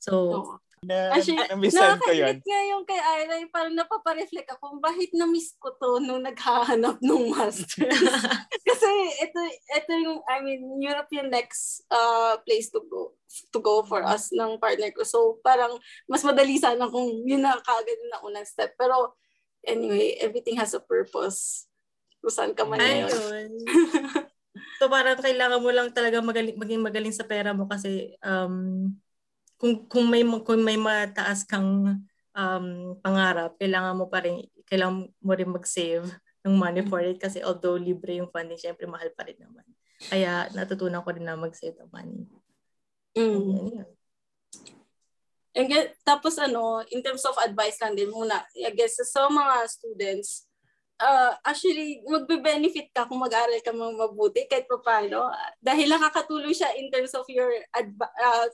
So. Na, Actually, namisan ko yun. Nga yung kay Ira, parang napapareflect ako, bakit na-miss ko to nung naghahanap ng masters? <laughs> Kasi ito, ito yung, I mean, Europe yung next uh, place to go to go for us ng partner ko. So, parang mas madali sana kung yun na kagad na unang step. Pero, anyway, everything has a purpose. Kung saan ka man ngayon. <laughs> so, parang kailangan mo lang talaga magaling, maging magaling sa pera mo kasi um, kung, kung, may, kung may mataas kang um, pangarap, kailangan mo pa rin, kailangan mo rin mag-save ng money for it kasi although libre yung funding, syempre mahal pa rin naman. Kaya natutunan ko rin na mag-save ng money. Mm. Yan, yan. And get, tapos ano, in terms of advice lang din muna, I guess sa mga students, uh, actually, magbe-benefit ka kung mag-aral ka mga mabuti kahit pa paano. Dahil nakakatulong siya in terms of your adva- uh,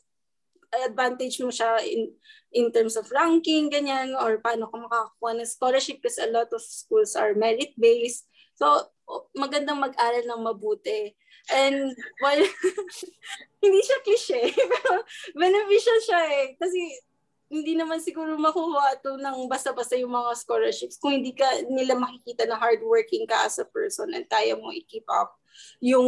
advantage mo siya in in terms of ranking, ganyan, or paano ka makakakuha ng scholarship kasi a lot of schools are merit-based. So, magandang mag-aral ng mabuti. And while <laughs> hindi siya cliche, <laughs> pero beneficial siya eh. Kasi hindi naman siguro makuha ito ng basta-basta yung mga scholarships kung hindi ka nila makikita na hardworking ka as a person and kaya mo i-keep up yung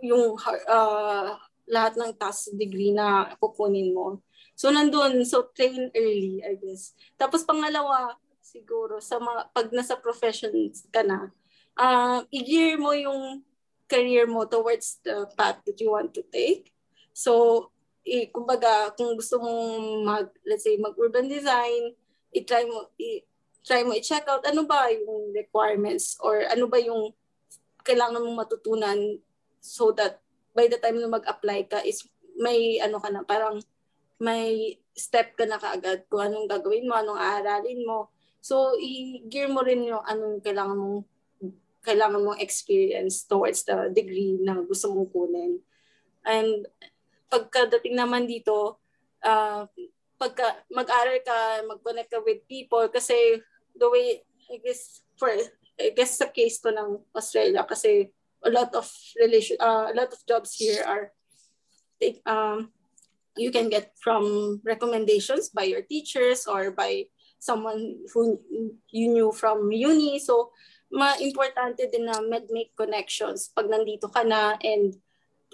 yung uh, lahat ng task degree na kukunin mo. So nandun, so train early, I guess. Tapos pangalawa, siguro sa mga pag nasa profession ka na, uh, i-gear mo yung career mo towards the path that you want to take. So, i, kumbaga, kung gusto mong mag, let's say, mag-urban design, i-try mo, i, try mo i-check out ano ba yung requirements or ano ba yung kailangan mong matutunan so that by the time na mag-apply ka is may ano ka na, parang may step ka na kaagad kung anong gagawin mo, anong aaralin mo. So, i-gear mo rin yung anong kailangan mong kailangan mong experience towards the degree na gusto mong kunin. And pagkadating naman dito, uh, pagka mag-aral ka, mag-connect ka with people kasi the way, I guess, for, I guess sa case ko ng Australia kasi a lot of relation, uh, a lot of jobs here are, take, um, you can get from recommendations by your teachers or by someone who you knew from uni. So, ma-importante din na med-make connections pag nandito ka na and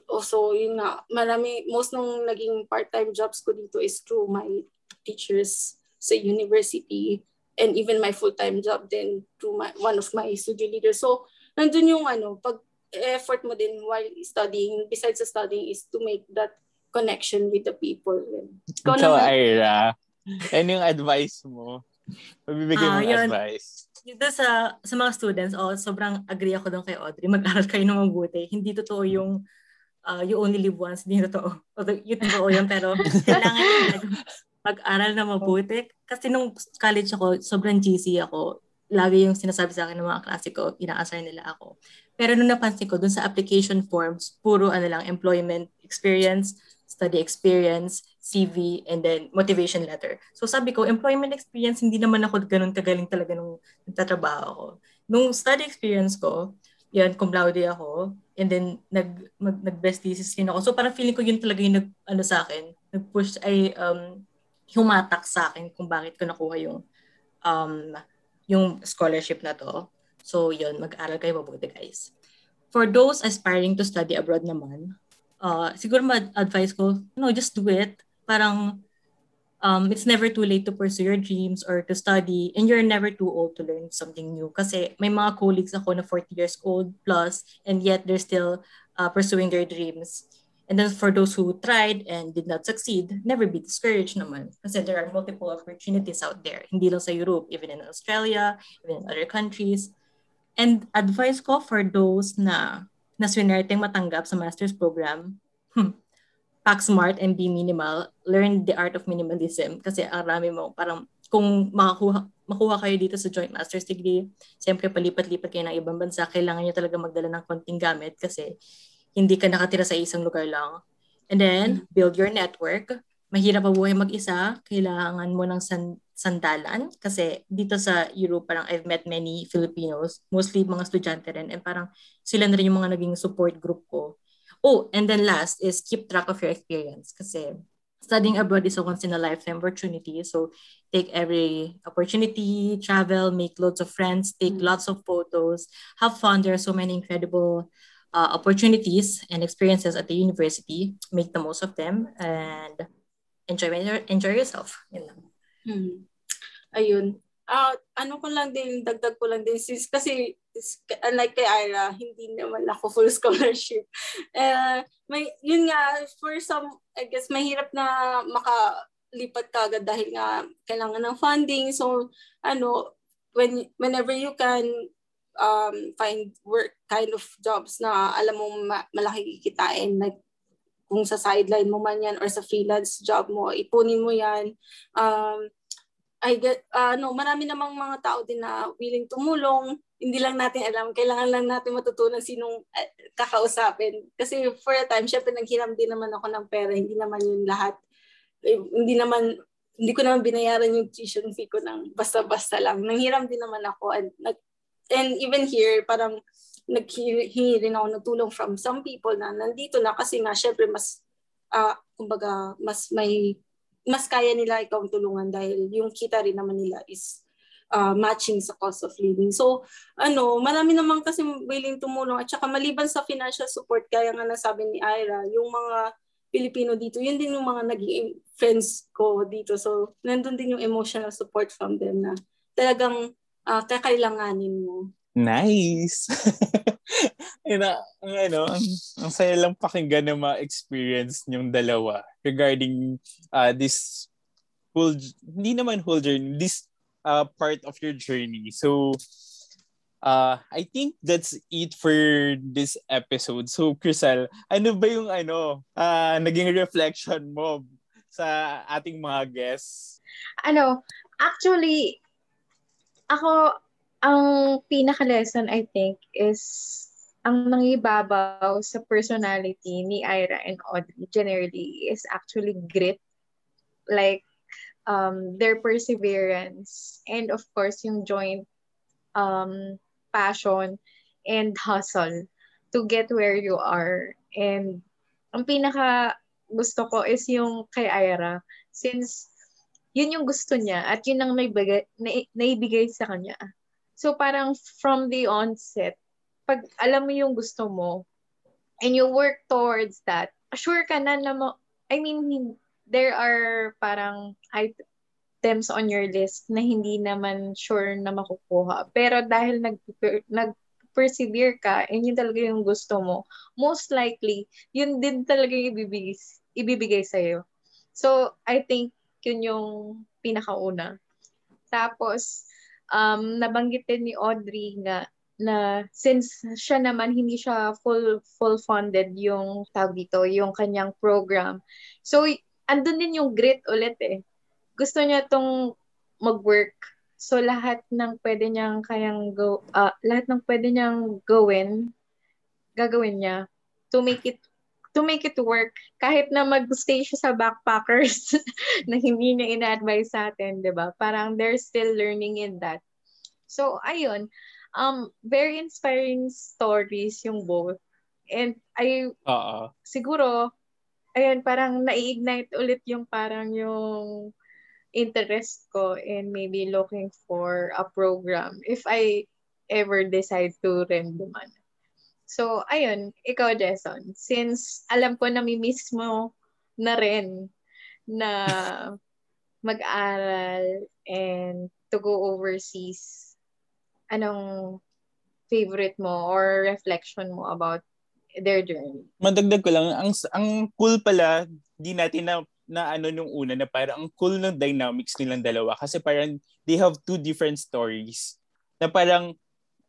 also yun nga marami most nung naging part-time jobs ko dito is through my teachers sa university and even my full-time job din through my, one of my studio leaders. So nandun yung ano pag effort mo din while studying besides sa studying is to make that connection with the people. Ikaw so, Ira. Ano yung advice mo? Mabibigay mo Ah, yun. advice. Dito sa sa mga students, oh, sobrang agree ako doon kay Audrey. Mag-aral kayo ng mabuti. Hindi totoo yung uh, you only live once. Hindi totoo. Although, yun totoo yun, pero <laughs> kailangan mag-aral na mabuti. Kasi nung college ako, sobrang GC ako. Lagi yung sinasabi sa akin ng mga klase ko, ina-assign nila ako. Pero nung napansin ko, dun sa application forms, puro ano lang, employment experience, study experience, CV, and then motivation letter. So sabi ko, employment experience, hindi naman ako ganun kagaling talaga nung nagtatrabaho ako. Nung study experience ko, yan, cum laude ako, and then nag, mag, nag-best thesis din ako. So parang feeling ko yun talaga yung nag, ano sa akin, nag-push, ay um, humatak sa akin kung bakit ko nakuha yung um, yung scholarship na to. So yun, mag-aral kayo mabuti guys. For those aspiring to study abroad naman, uh, siguro ma-advise ko, no, just do it. Parang, um, it's never too late to pursue your dreams or to study and you're never too old to learn something new. Kasi may mga colleagues ako na 40 years old plus and yet they're still uh, pursuing their dreams. And then for those who tried and did not succeed, never be discouraged naman. Kasi there are multiple opportunities out there. Hindi lang sa Europe, even in Australia, even in other countries. And advice ko for those na na swinerteng matanggap sa master's program, hmm, pack smart and be minimal, learn the art of minimalism. Kasi ang rami mo parang kung makakuha makuha kayo dito sa joint master's degree, siyempre palipat-lipat kayo ng ibang bansa, kailangan nyo talaga magdala ng konting gamit kasi hindi ka nakatira sa isang lugar lang. And then, build your network. Mahirap pa buhay mag-isa, kailangan mo ng san- sandalan kasi dito sa Europe parang I've met many Filipinos, mostly mga estudyante rin and parang sila na rin yung mga naging support group ko. Oh, and then last is keep track of your experience kasi studying abroad is a once in a lifetime opportunity. So take every opportunity, travel, make loads of friends, take mm-hmm. lots of photos, have fun. There are so many incredible uh, opportunities and experiences at the university. Make the most of them and enjoy enjoy yourself. You know. Hmm. Ayun. Uh, ano ko lang din, dagdag ko lang din, since kasi unlike kay Ira, hindi naman ako full <laughs> scholarship. Uh, may, yun nga, for some, I guess, mahirap na maka, lipat ka agad dahil nga kailangan ng funding. So, ano, when whenever you can um, find work kind of jobs na alam mo ma- malaki kikitain, like kung sa sideline mo man yan or sa freelance job mo, ipunin mo yan. Um, I get, uh, marami namang mga tao din na willing tumulong. Hindi lang natin alam, kailangan lang natin matutunan sinong uh, kakausapin. Kasi for a time, syempre naghiram din naman ako ng pera, hindi naman yun lahat eh, hindi naman hindi ko naman binayaran yung tuition fee ko ng basta-basta lang. Nanghiram din naman ako and nag, and even here parang naghingi rin ako ng tulong from some people na nandito na kasi nga syempre mas uh, kumbaga mas may mas kaya nila ikaw tulungan dahil yung kita rin naman nila is uh, matching sa cost of living. So, ano, marami naman kasi willing tumulong at saka maliban sa financial support, kaya nga nasabi ni Ira, yung mga Pilipino dito, yun din yung mga naging friends ko dito. So, nandun din yung emotional support from them na talagang uh, kakailanganin mo. Nice! <laughs> Ina, ang ano, ang, ang saya lang pakinggan ng mga experience niyong dalawa regarding uh, this whole, hindi naman whole journey, this uh, part of your journey. So, uh, I think that's it for this episode. So, Crisel, ano ba yung ano, uh, naging reflection mo sa ating mga guests? Ano, actually, ako, ang pinaka-lesson I think is ang nangibabaw sa personality ni Ira and Audrey generally is actually grit. Like, um, their perseverance and of course yung joint um, passion, and hustle to get where you are. And ang pinaka gusto ko is yung kay Ira since yun yung gusto niya at yun ang naibigay, na, naibigay sa kanya. So parang from the onset, pag alam mo yung gusto mo and you work towards that, sure ka na na mo, I mean, there are parang items on your list na hindi naman sure na makukuha. Pero dahil nag, nag persevere ka and yun talaga yung gusto mo, most likely, yun din talaga yung ibibigay, ibibigay sa'yo. So, I think yun yung pinakauna. Tapos, um, nabanggit din ni Audrey nga na since siya naman hindi siya full full funded yung tawag dito, yung kanyang program. So andun din yung grit ulit eh gusto niya tong mag-work. So lahat ng pwede niyang kayang go uh, lahat ng pwede niyang gawin gagawin niya to make it to make it work kahit na mag-stay siya sa backpackers <laughs> na hindi niya ina-advise sa atin, 'di ba? Parang they're still learning in that. So ayun, um very inspiring stories yung both. And I uh-uh. siguro ayun parang nai-ignite ulit yung parang yung interest ko in maybe looking for a program if I ever decide to renduman. So, ayun, ikaw, Jason, since alam ko na miss mo na rin na <laughs> mag-aral and to go overseas, anong favorite mo or reflection mo about their journey? Madagdag ko lang, ang, ang cool pala, di natin na na ano nung una na parang ang cool ng dynamics nilang dalawa kasi parang they have two different stories na parang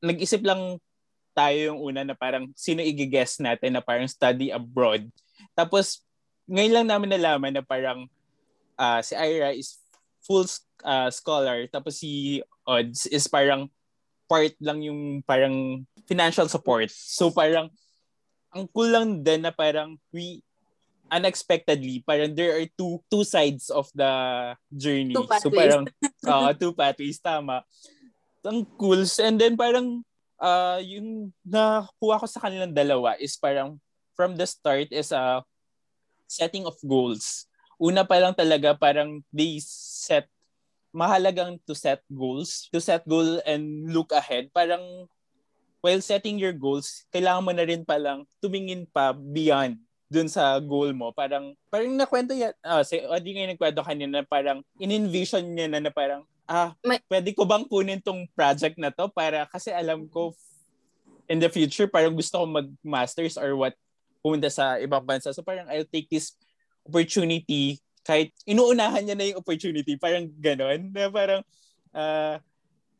nag-isip lang tayo yung una na parang sino i-guess natin na parang study abroad. Tapos ngayon lang namin nalaman na parang uh, si Ira is full uh, scholar tapos si Odds is parang part lang yung parang financial support. So parang ang cool lang din na parang we unexpectedly parang there are two two sides of the journey. Two so parang uh, <laughs> two pathways tama. Ang cool and then parang uh, yung nakuha ko sa kanilang dalawa is parang from the start is a setting of goals. Una pa lang talaga parang they set mahalagang to set goals, to set goal and look ahead. Parang while setting your goals, kailangan mo na rin palang tumingin pa beyond dun sa goal mo. Parang, parang nakwento yan, ah, si nga yung nagkwento kanina, parang in-envision niya na, na parang, ah, May- pwede ko bang kunin tong project na to para kasi alam ko in the future parang gusto ko mag-masters or what pumunta sa ibang bansa. So parang I'll take this opportunity kahit inuunahan niya na yung opportunity. Parang ganon. Na parang ah,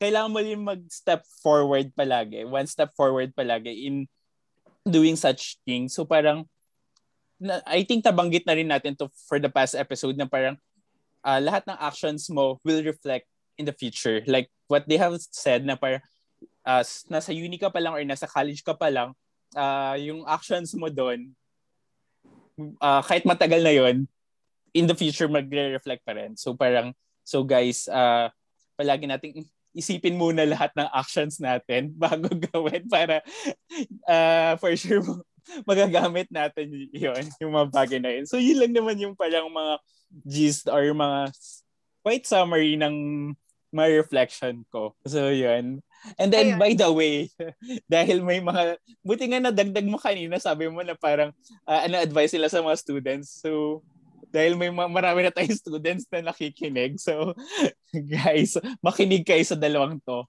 kailangan mo rin mag-step forward palagi. One step forward palagi in doing such things. So parang na, I think nabanggit na rin natin to for the past episode na parang ah, lahat ng actions mo will reflect in the future. Like what they have said na parang uh, nasa uni ka pa lang or nasa college ka pa lang, ah, yung actions mo doon, ah, kahit matagal na yon in the future magre-reflect pa rin. So parang, so guys, uh, palagi nating isipin muna lahat ng actions natin <laughs> bago gawin para uh, for sure <laughs> magagamit natin yun, yung mga bagay na yun. So yun lang naman yung parang mga gist or mga quite summary ng my reflection ko. So yun. And then Ayun. by the way, <laughs> dahil may mga, buti nga nadagdag mo kanina, sabi mo na parang uh, ano advice sila sa mga students. So dahil may ma- marami na tayong <laughs> students na nakikinig. So <laughs> guys, makinig kayo sa dalawang to.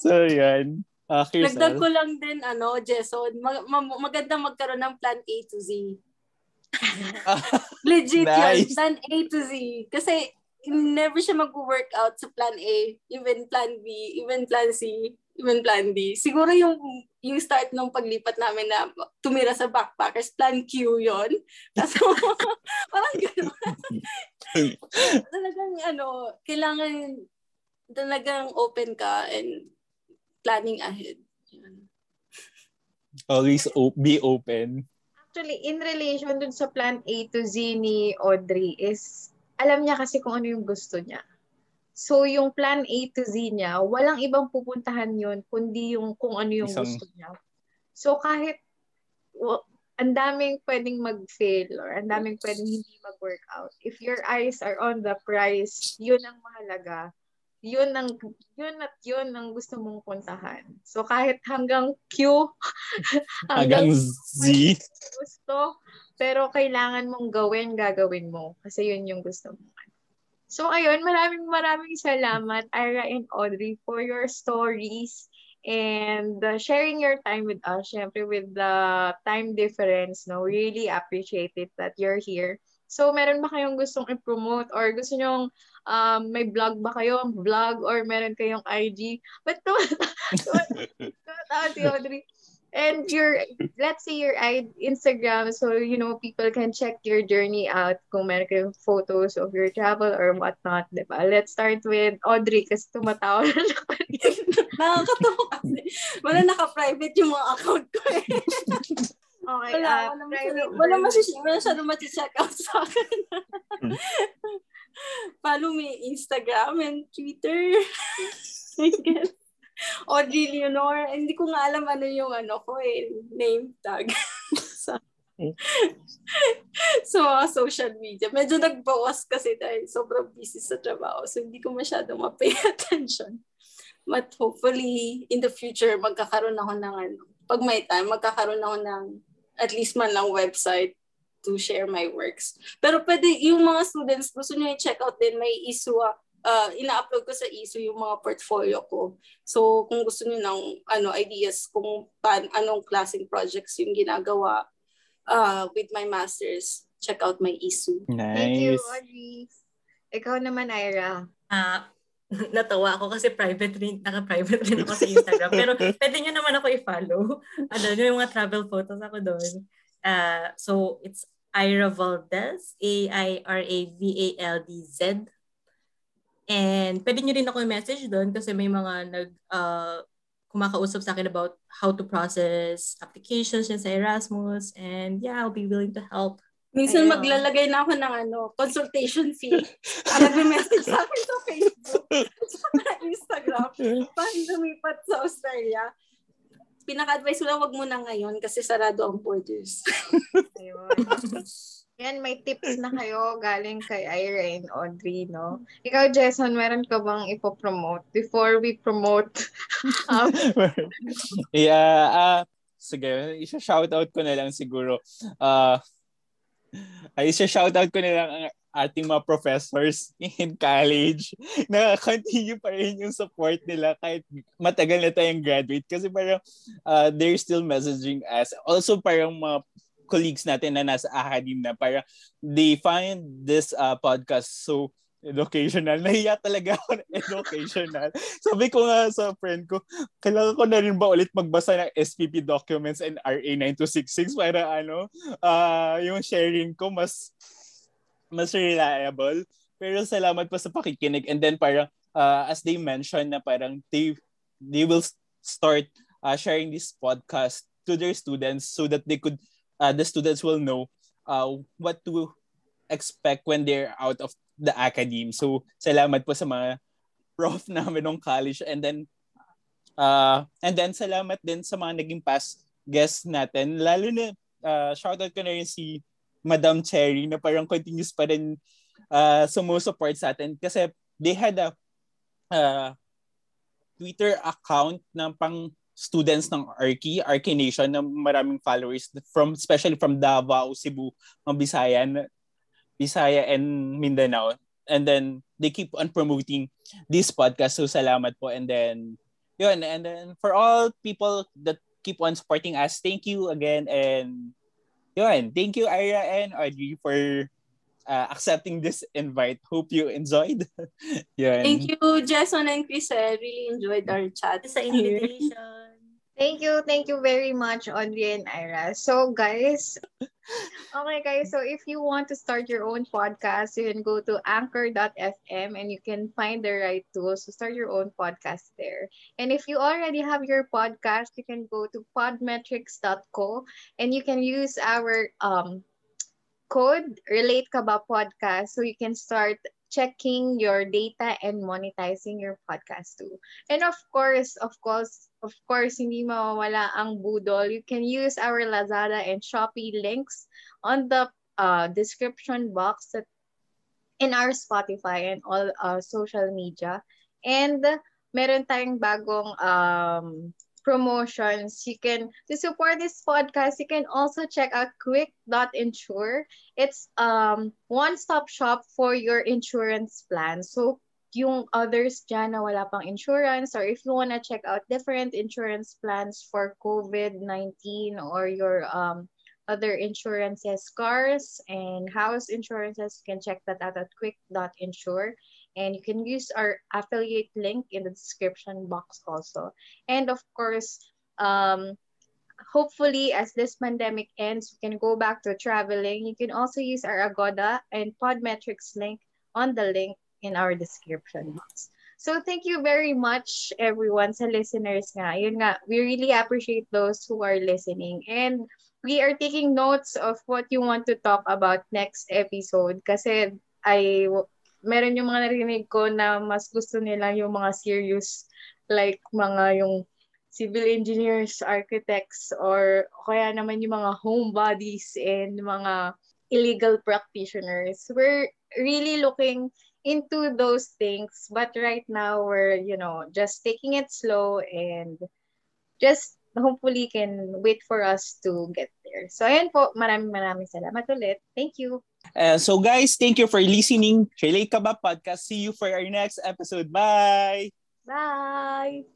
so yan. Uh, Dagdag Kirsal. ko lang din, ano, Jason, mag- ma- maganda magkaroon ng plan A to Z. Legit Nice. yun, plan A to Z. Kasi never siya mag-work out sa plan A, even plan B, even plan C, even plan D. Siguro yung yung start ng paglipat namin na tumira sa backpackers, plan Q yon <laughs> Tapos parang gano'n. <laughs> talagang ano, kailangan talagang open ka and planning ahead. Always o- be open. Actually, in relation dun sa plan A to Z ni Audrey is, alam niya kasi kung ano yung gusto niya. So, yung plan A to Z niya, walang ibang pupuntahan yon kundi yung kung ano yung Isang- gusto niya. So, kahit wa- ang daming pwedeng mag-fail or ang daming pwedeng hindi mag-workout. If your eyes are on the prize, yun ang mahalaga. Yun ang yun at yun ang gusto mong puntahan. So kahit hanggang Q <laughs> Hanggang Z. gusto, pero kailangan mong gawin, gagawin mo. Kasi yun yung gusto mo. So, ayun, maraming maraming salamat, Ira and Audrey, for your stories and uh, sharing your time with us. Syempre, with the time difference, no, really appreciate it that you're here. So, meron ba kayong gustong i-promote or gusto nyong um, may vlog ba kayo, vlog or meron kayong IG? But tumatawa si Audrey. And your, let's say your Instagram, so you know people can check your journey out kung meron kayong photos of your travel or whatnot, di ba? Let's start with Audrey kasi tumatawa na siya. <laughs> Nakakatawa kasi. Wala naka-private yung mga account ko eh. Okay, Wala, uh, wala, private wala, masyado, wala mati-check out sa akin. Hmm. Follow me Instagram and Twitter. <laughs> I guess. Audrey Leonor. Hindi ko nga alam ano yung ano ko eh, name tag. <laughs> sa mga social media. Medyo nagbawas kasi dahil sobrang busy sa trabaho. So, hindi ko masyado ma-pay <laughs> attention. But hopefully, in the future, magkakaroon ako ng ano, pag may time, magkakaroon ako ng at least man lang website to share my works. Pero pwede, yung mga students, gusto nyo i-check out din, may ISU, uh, ina-upload ko sa ISU yung mga portfolio ko. So, kung gusto nyo ng ano, ideas kung pan, anong klaseng projects yung ginagawa uh, with my masters, check out my ISU. Thank you, Nice. Audrey. Ikaw naman, Ira. Ah, <laughs> natawa ako kasi private rin, naka-private rin ako sa Instagram. Pero pwede nyo naman ako i-follow. <laughs> Ano, yung mga travel photos ako doon. Uh, so it's Ira Valdez, A-I-R-A-V-A-L-D-Z. And pwede nyo rin ako message doon kasi may mga nag uh, kumakausap sa akin about how to process applications sa Erasmus. And yeah, I'll be willing to help. Minsan maglalagay na ako ng ano, consultation fee. Ang nagme-message sa akin sa Facebook sa Instagram para lumipat sa Australia. Pinaka-advise ko lang wag mo na ngayon kasi sarado ang borders. <laughs> Ayun. Yan, may tips na kayo galing kay Ira and Audrey, no? Ikaw, Jason, meron ka bang ipopromote before we promote? <laughs> um, <laughs> yeah, uh, sige, isa-shoutout ko na lang siguro. Uh, ay, isa-shoutout ko na lang ang ating mga professors in college <laughs> na continue pa rin yung support nila kahit matagal na tayong graduate kasi parang uh, they're still messaging us. Also parang mga colleagues natin na nasa academe na para they find this uh, podcast so educational. <laughs> Nahiya talaga ako na educational. <laughs> Sabi ko nga sa friend ko, kailangan ko na rin ba ulit magbasa ng SPP documents and RA 9266 para ano, uh, yung sharing ko mas mas reliable. Pero salamat po sa pakikinig. And then parang, uh, as they mentioned na parang they, they will start uh, sharing this podcast to their students so that they could uh, the students will know uh, what to expect when they're out of the academy. So, salamat po sa mga prof <laughs> namin ng college and then uh, and then salamat din sa mga naging past guests natin. Lalo na uh, shoutout ko na rin si Madam Cherry na parang continuous pa rin uh, sumusuport sa atin kasi they had a uh, Twitter account ng pang students ng Arki, Arki Nation na maraming followers from especially from Davao, Cebu, mga Bisaya, Bisaya and Mindanao. And then they keep on promoting this podcast. So salamat po. And then yun, and then for all people that keep on supporting us, thank you again and yun, thank you Ira and Audrey for uh, accepting this invite. Hope you enjoyed. <laughs> yun. Thank you, Jason and Chris. I really enjoyed our chat. Sa invitation. Thank you. Thank you very much, Audrey and Ira. So, guys, <laughs> okay, guys. So, if you want to start your own podcast, you can go to anchor.fm and you can find the right tools to start your own podcast there. And if you already have your podcast, you can go to podmetrics.co and you can use our um, code relate Kaba podcast so you can start checking your data and monetizing your podcast too. And of course, of course, of course, hindi mawawala ang Budol. You can use our Lazada and Shopee links on the uh, description box that in our Spotify and all uh, social media. And meron tayong bagong um, promotions. You can, to support this podcast, you can also check out quick.insure. It's um one-stop shop for your insurance plan. So, yung others dyan na wala pang insurance or if you want to check out different insurance plans for COVID-19 or your um, other insurances, cars and house insurances, you can check that out at quick.insure. And you can use our affiliate link in the description box also. And of course, um, hopefully as this pandemic ends, we can go back to traveling. You can also use our Agoda and Podmetrics link on the link in our description box. So thank you very much everyone sa listeners nga. Yun nga, we really appreciate those who are listening. And we are taking notes of what you want to talk about next episode kasi I meron yung mga narinig ko na mas gusto nila yung mga serious like mga yung civil engineers, architects, or kaya naman yung mga homebodies and mga illegal practitioners. We're really looking into those things, but right now we're, you know, just taking it slow and just hopefully can wait for us to get there. So ayan po, maraming maraming salamat ulit. Thank you. Uh, so guys, thank you for listening. Relate Ka Ba Podcast. See you for our next episode. Bye! Bye!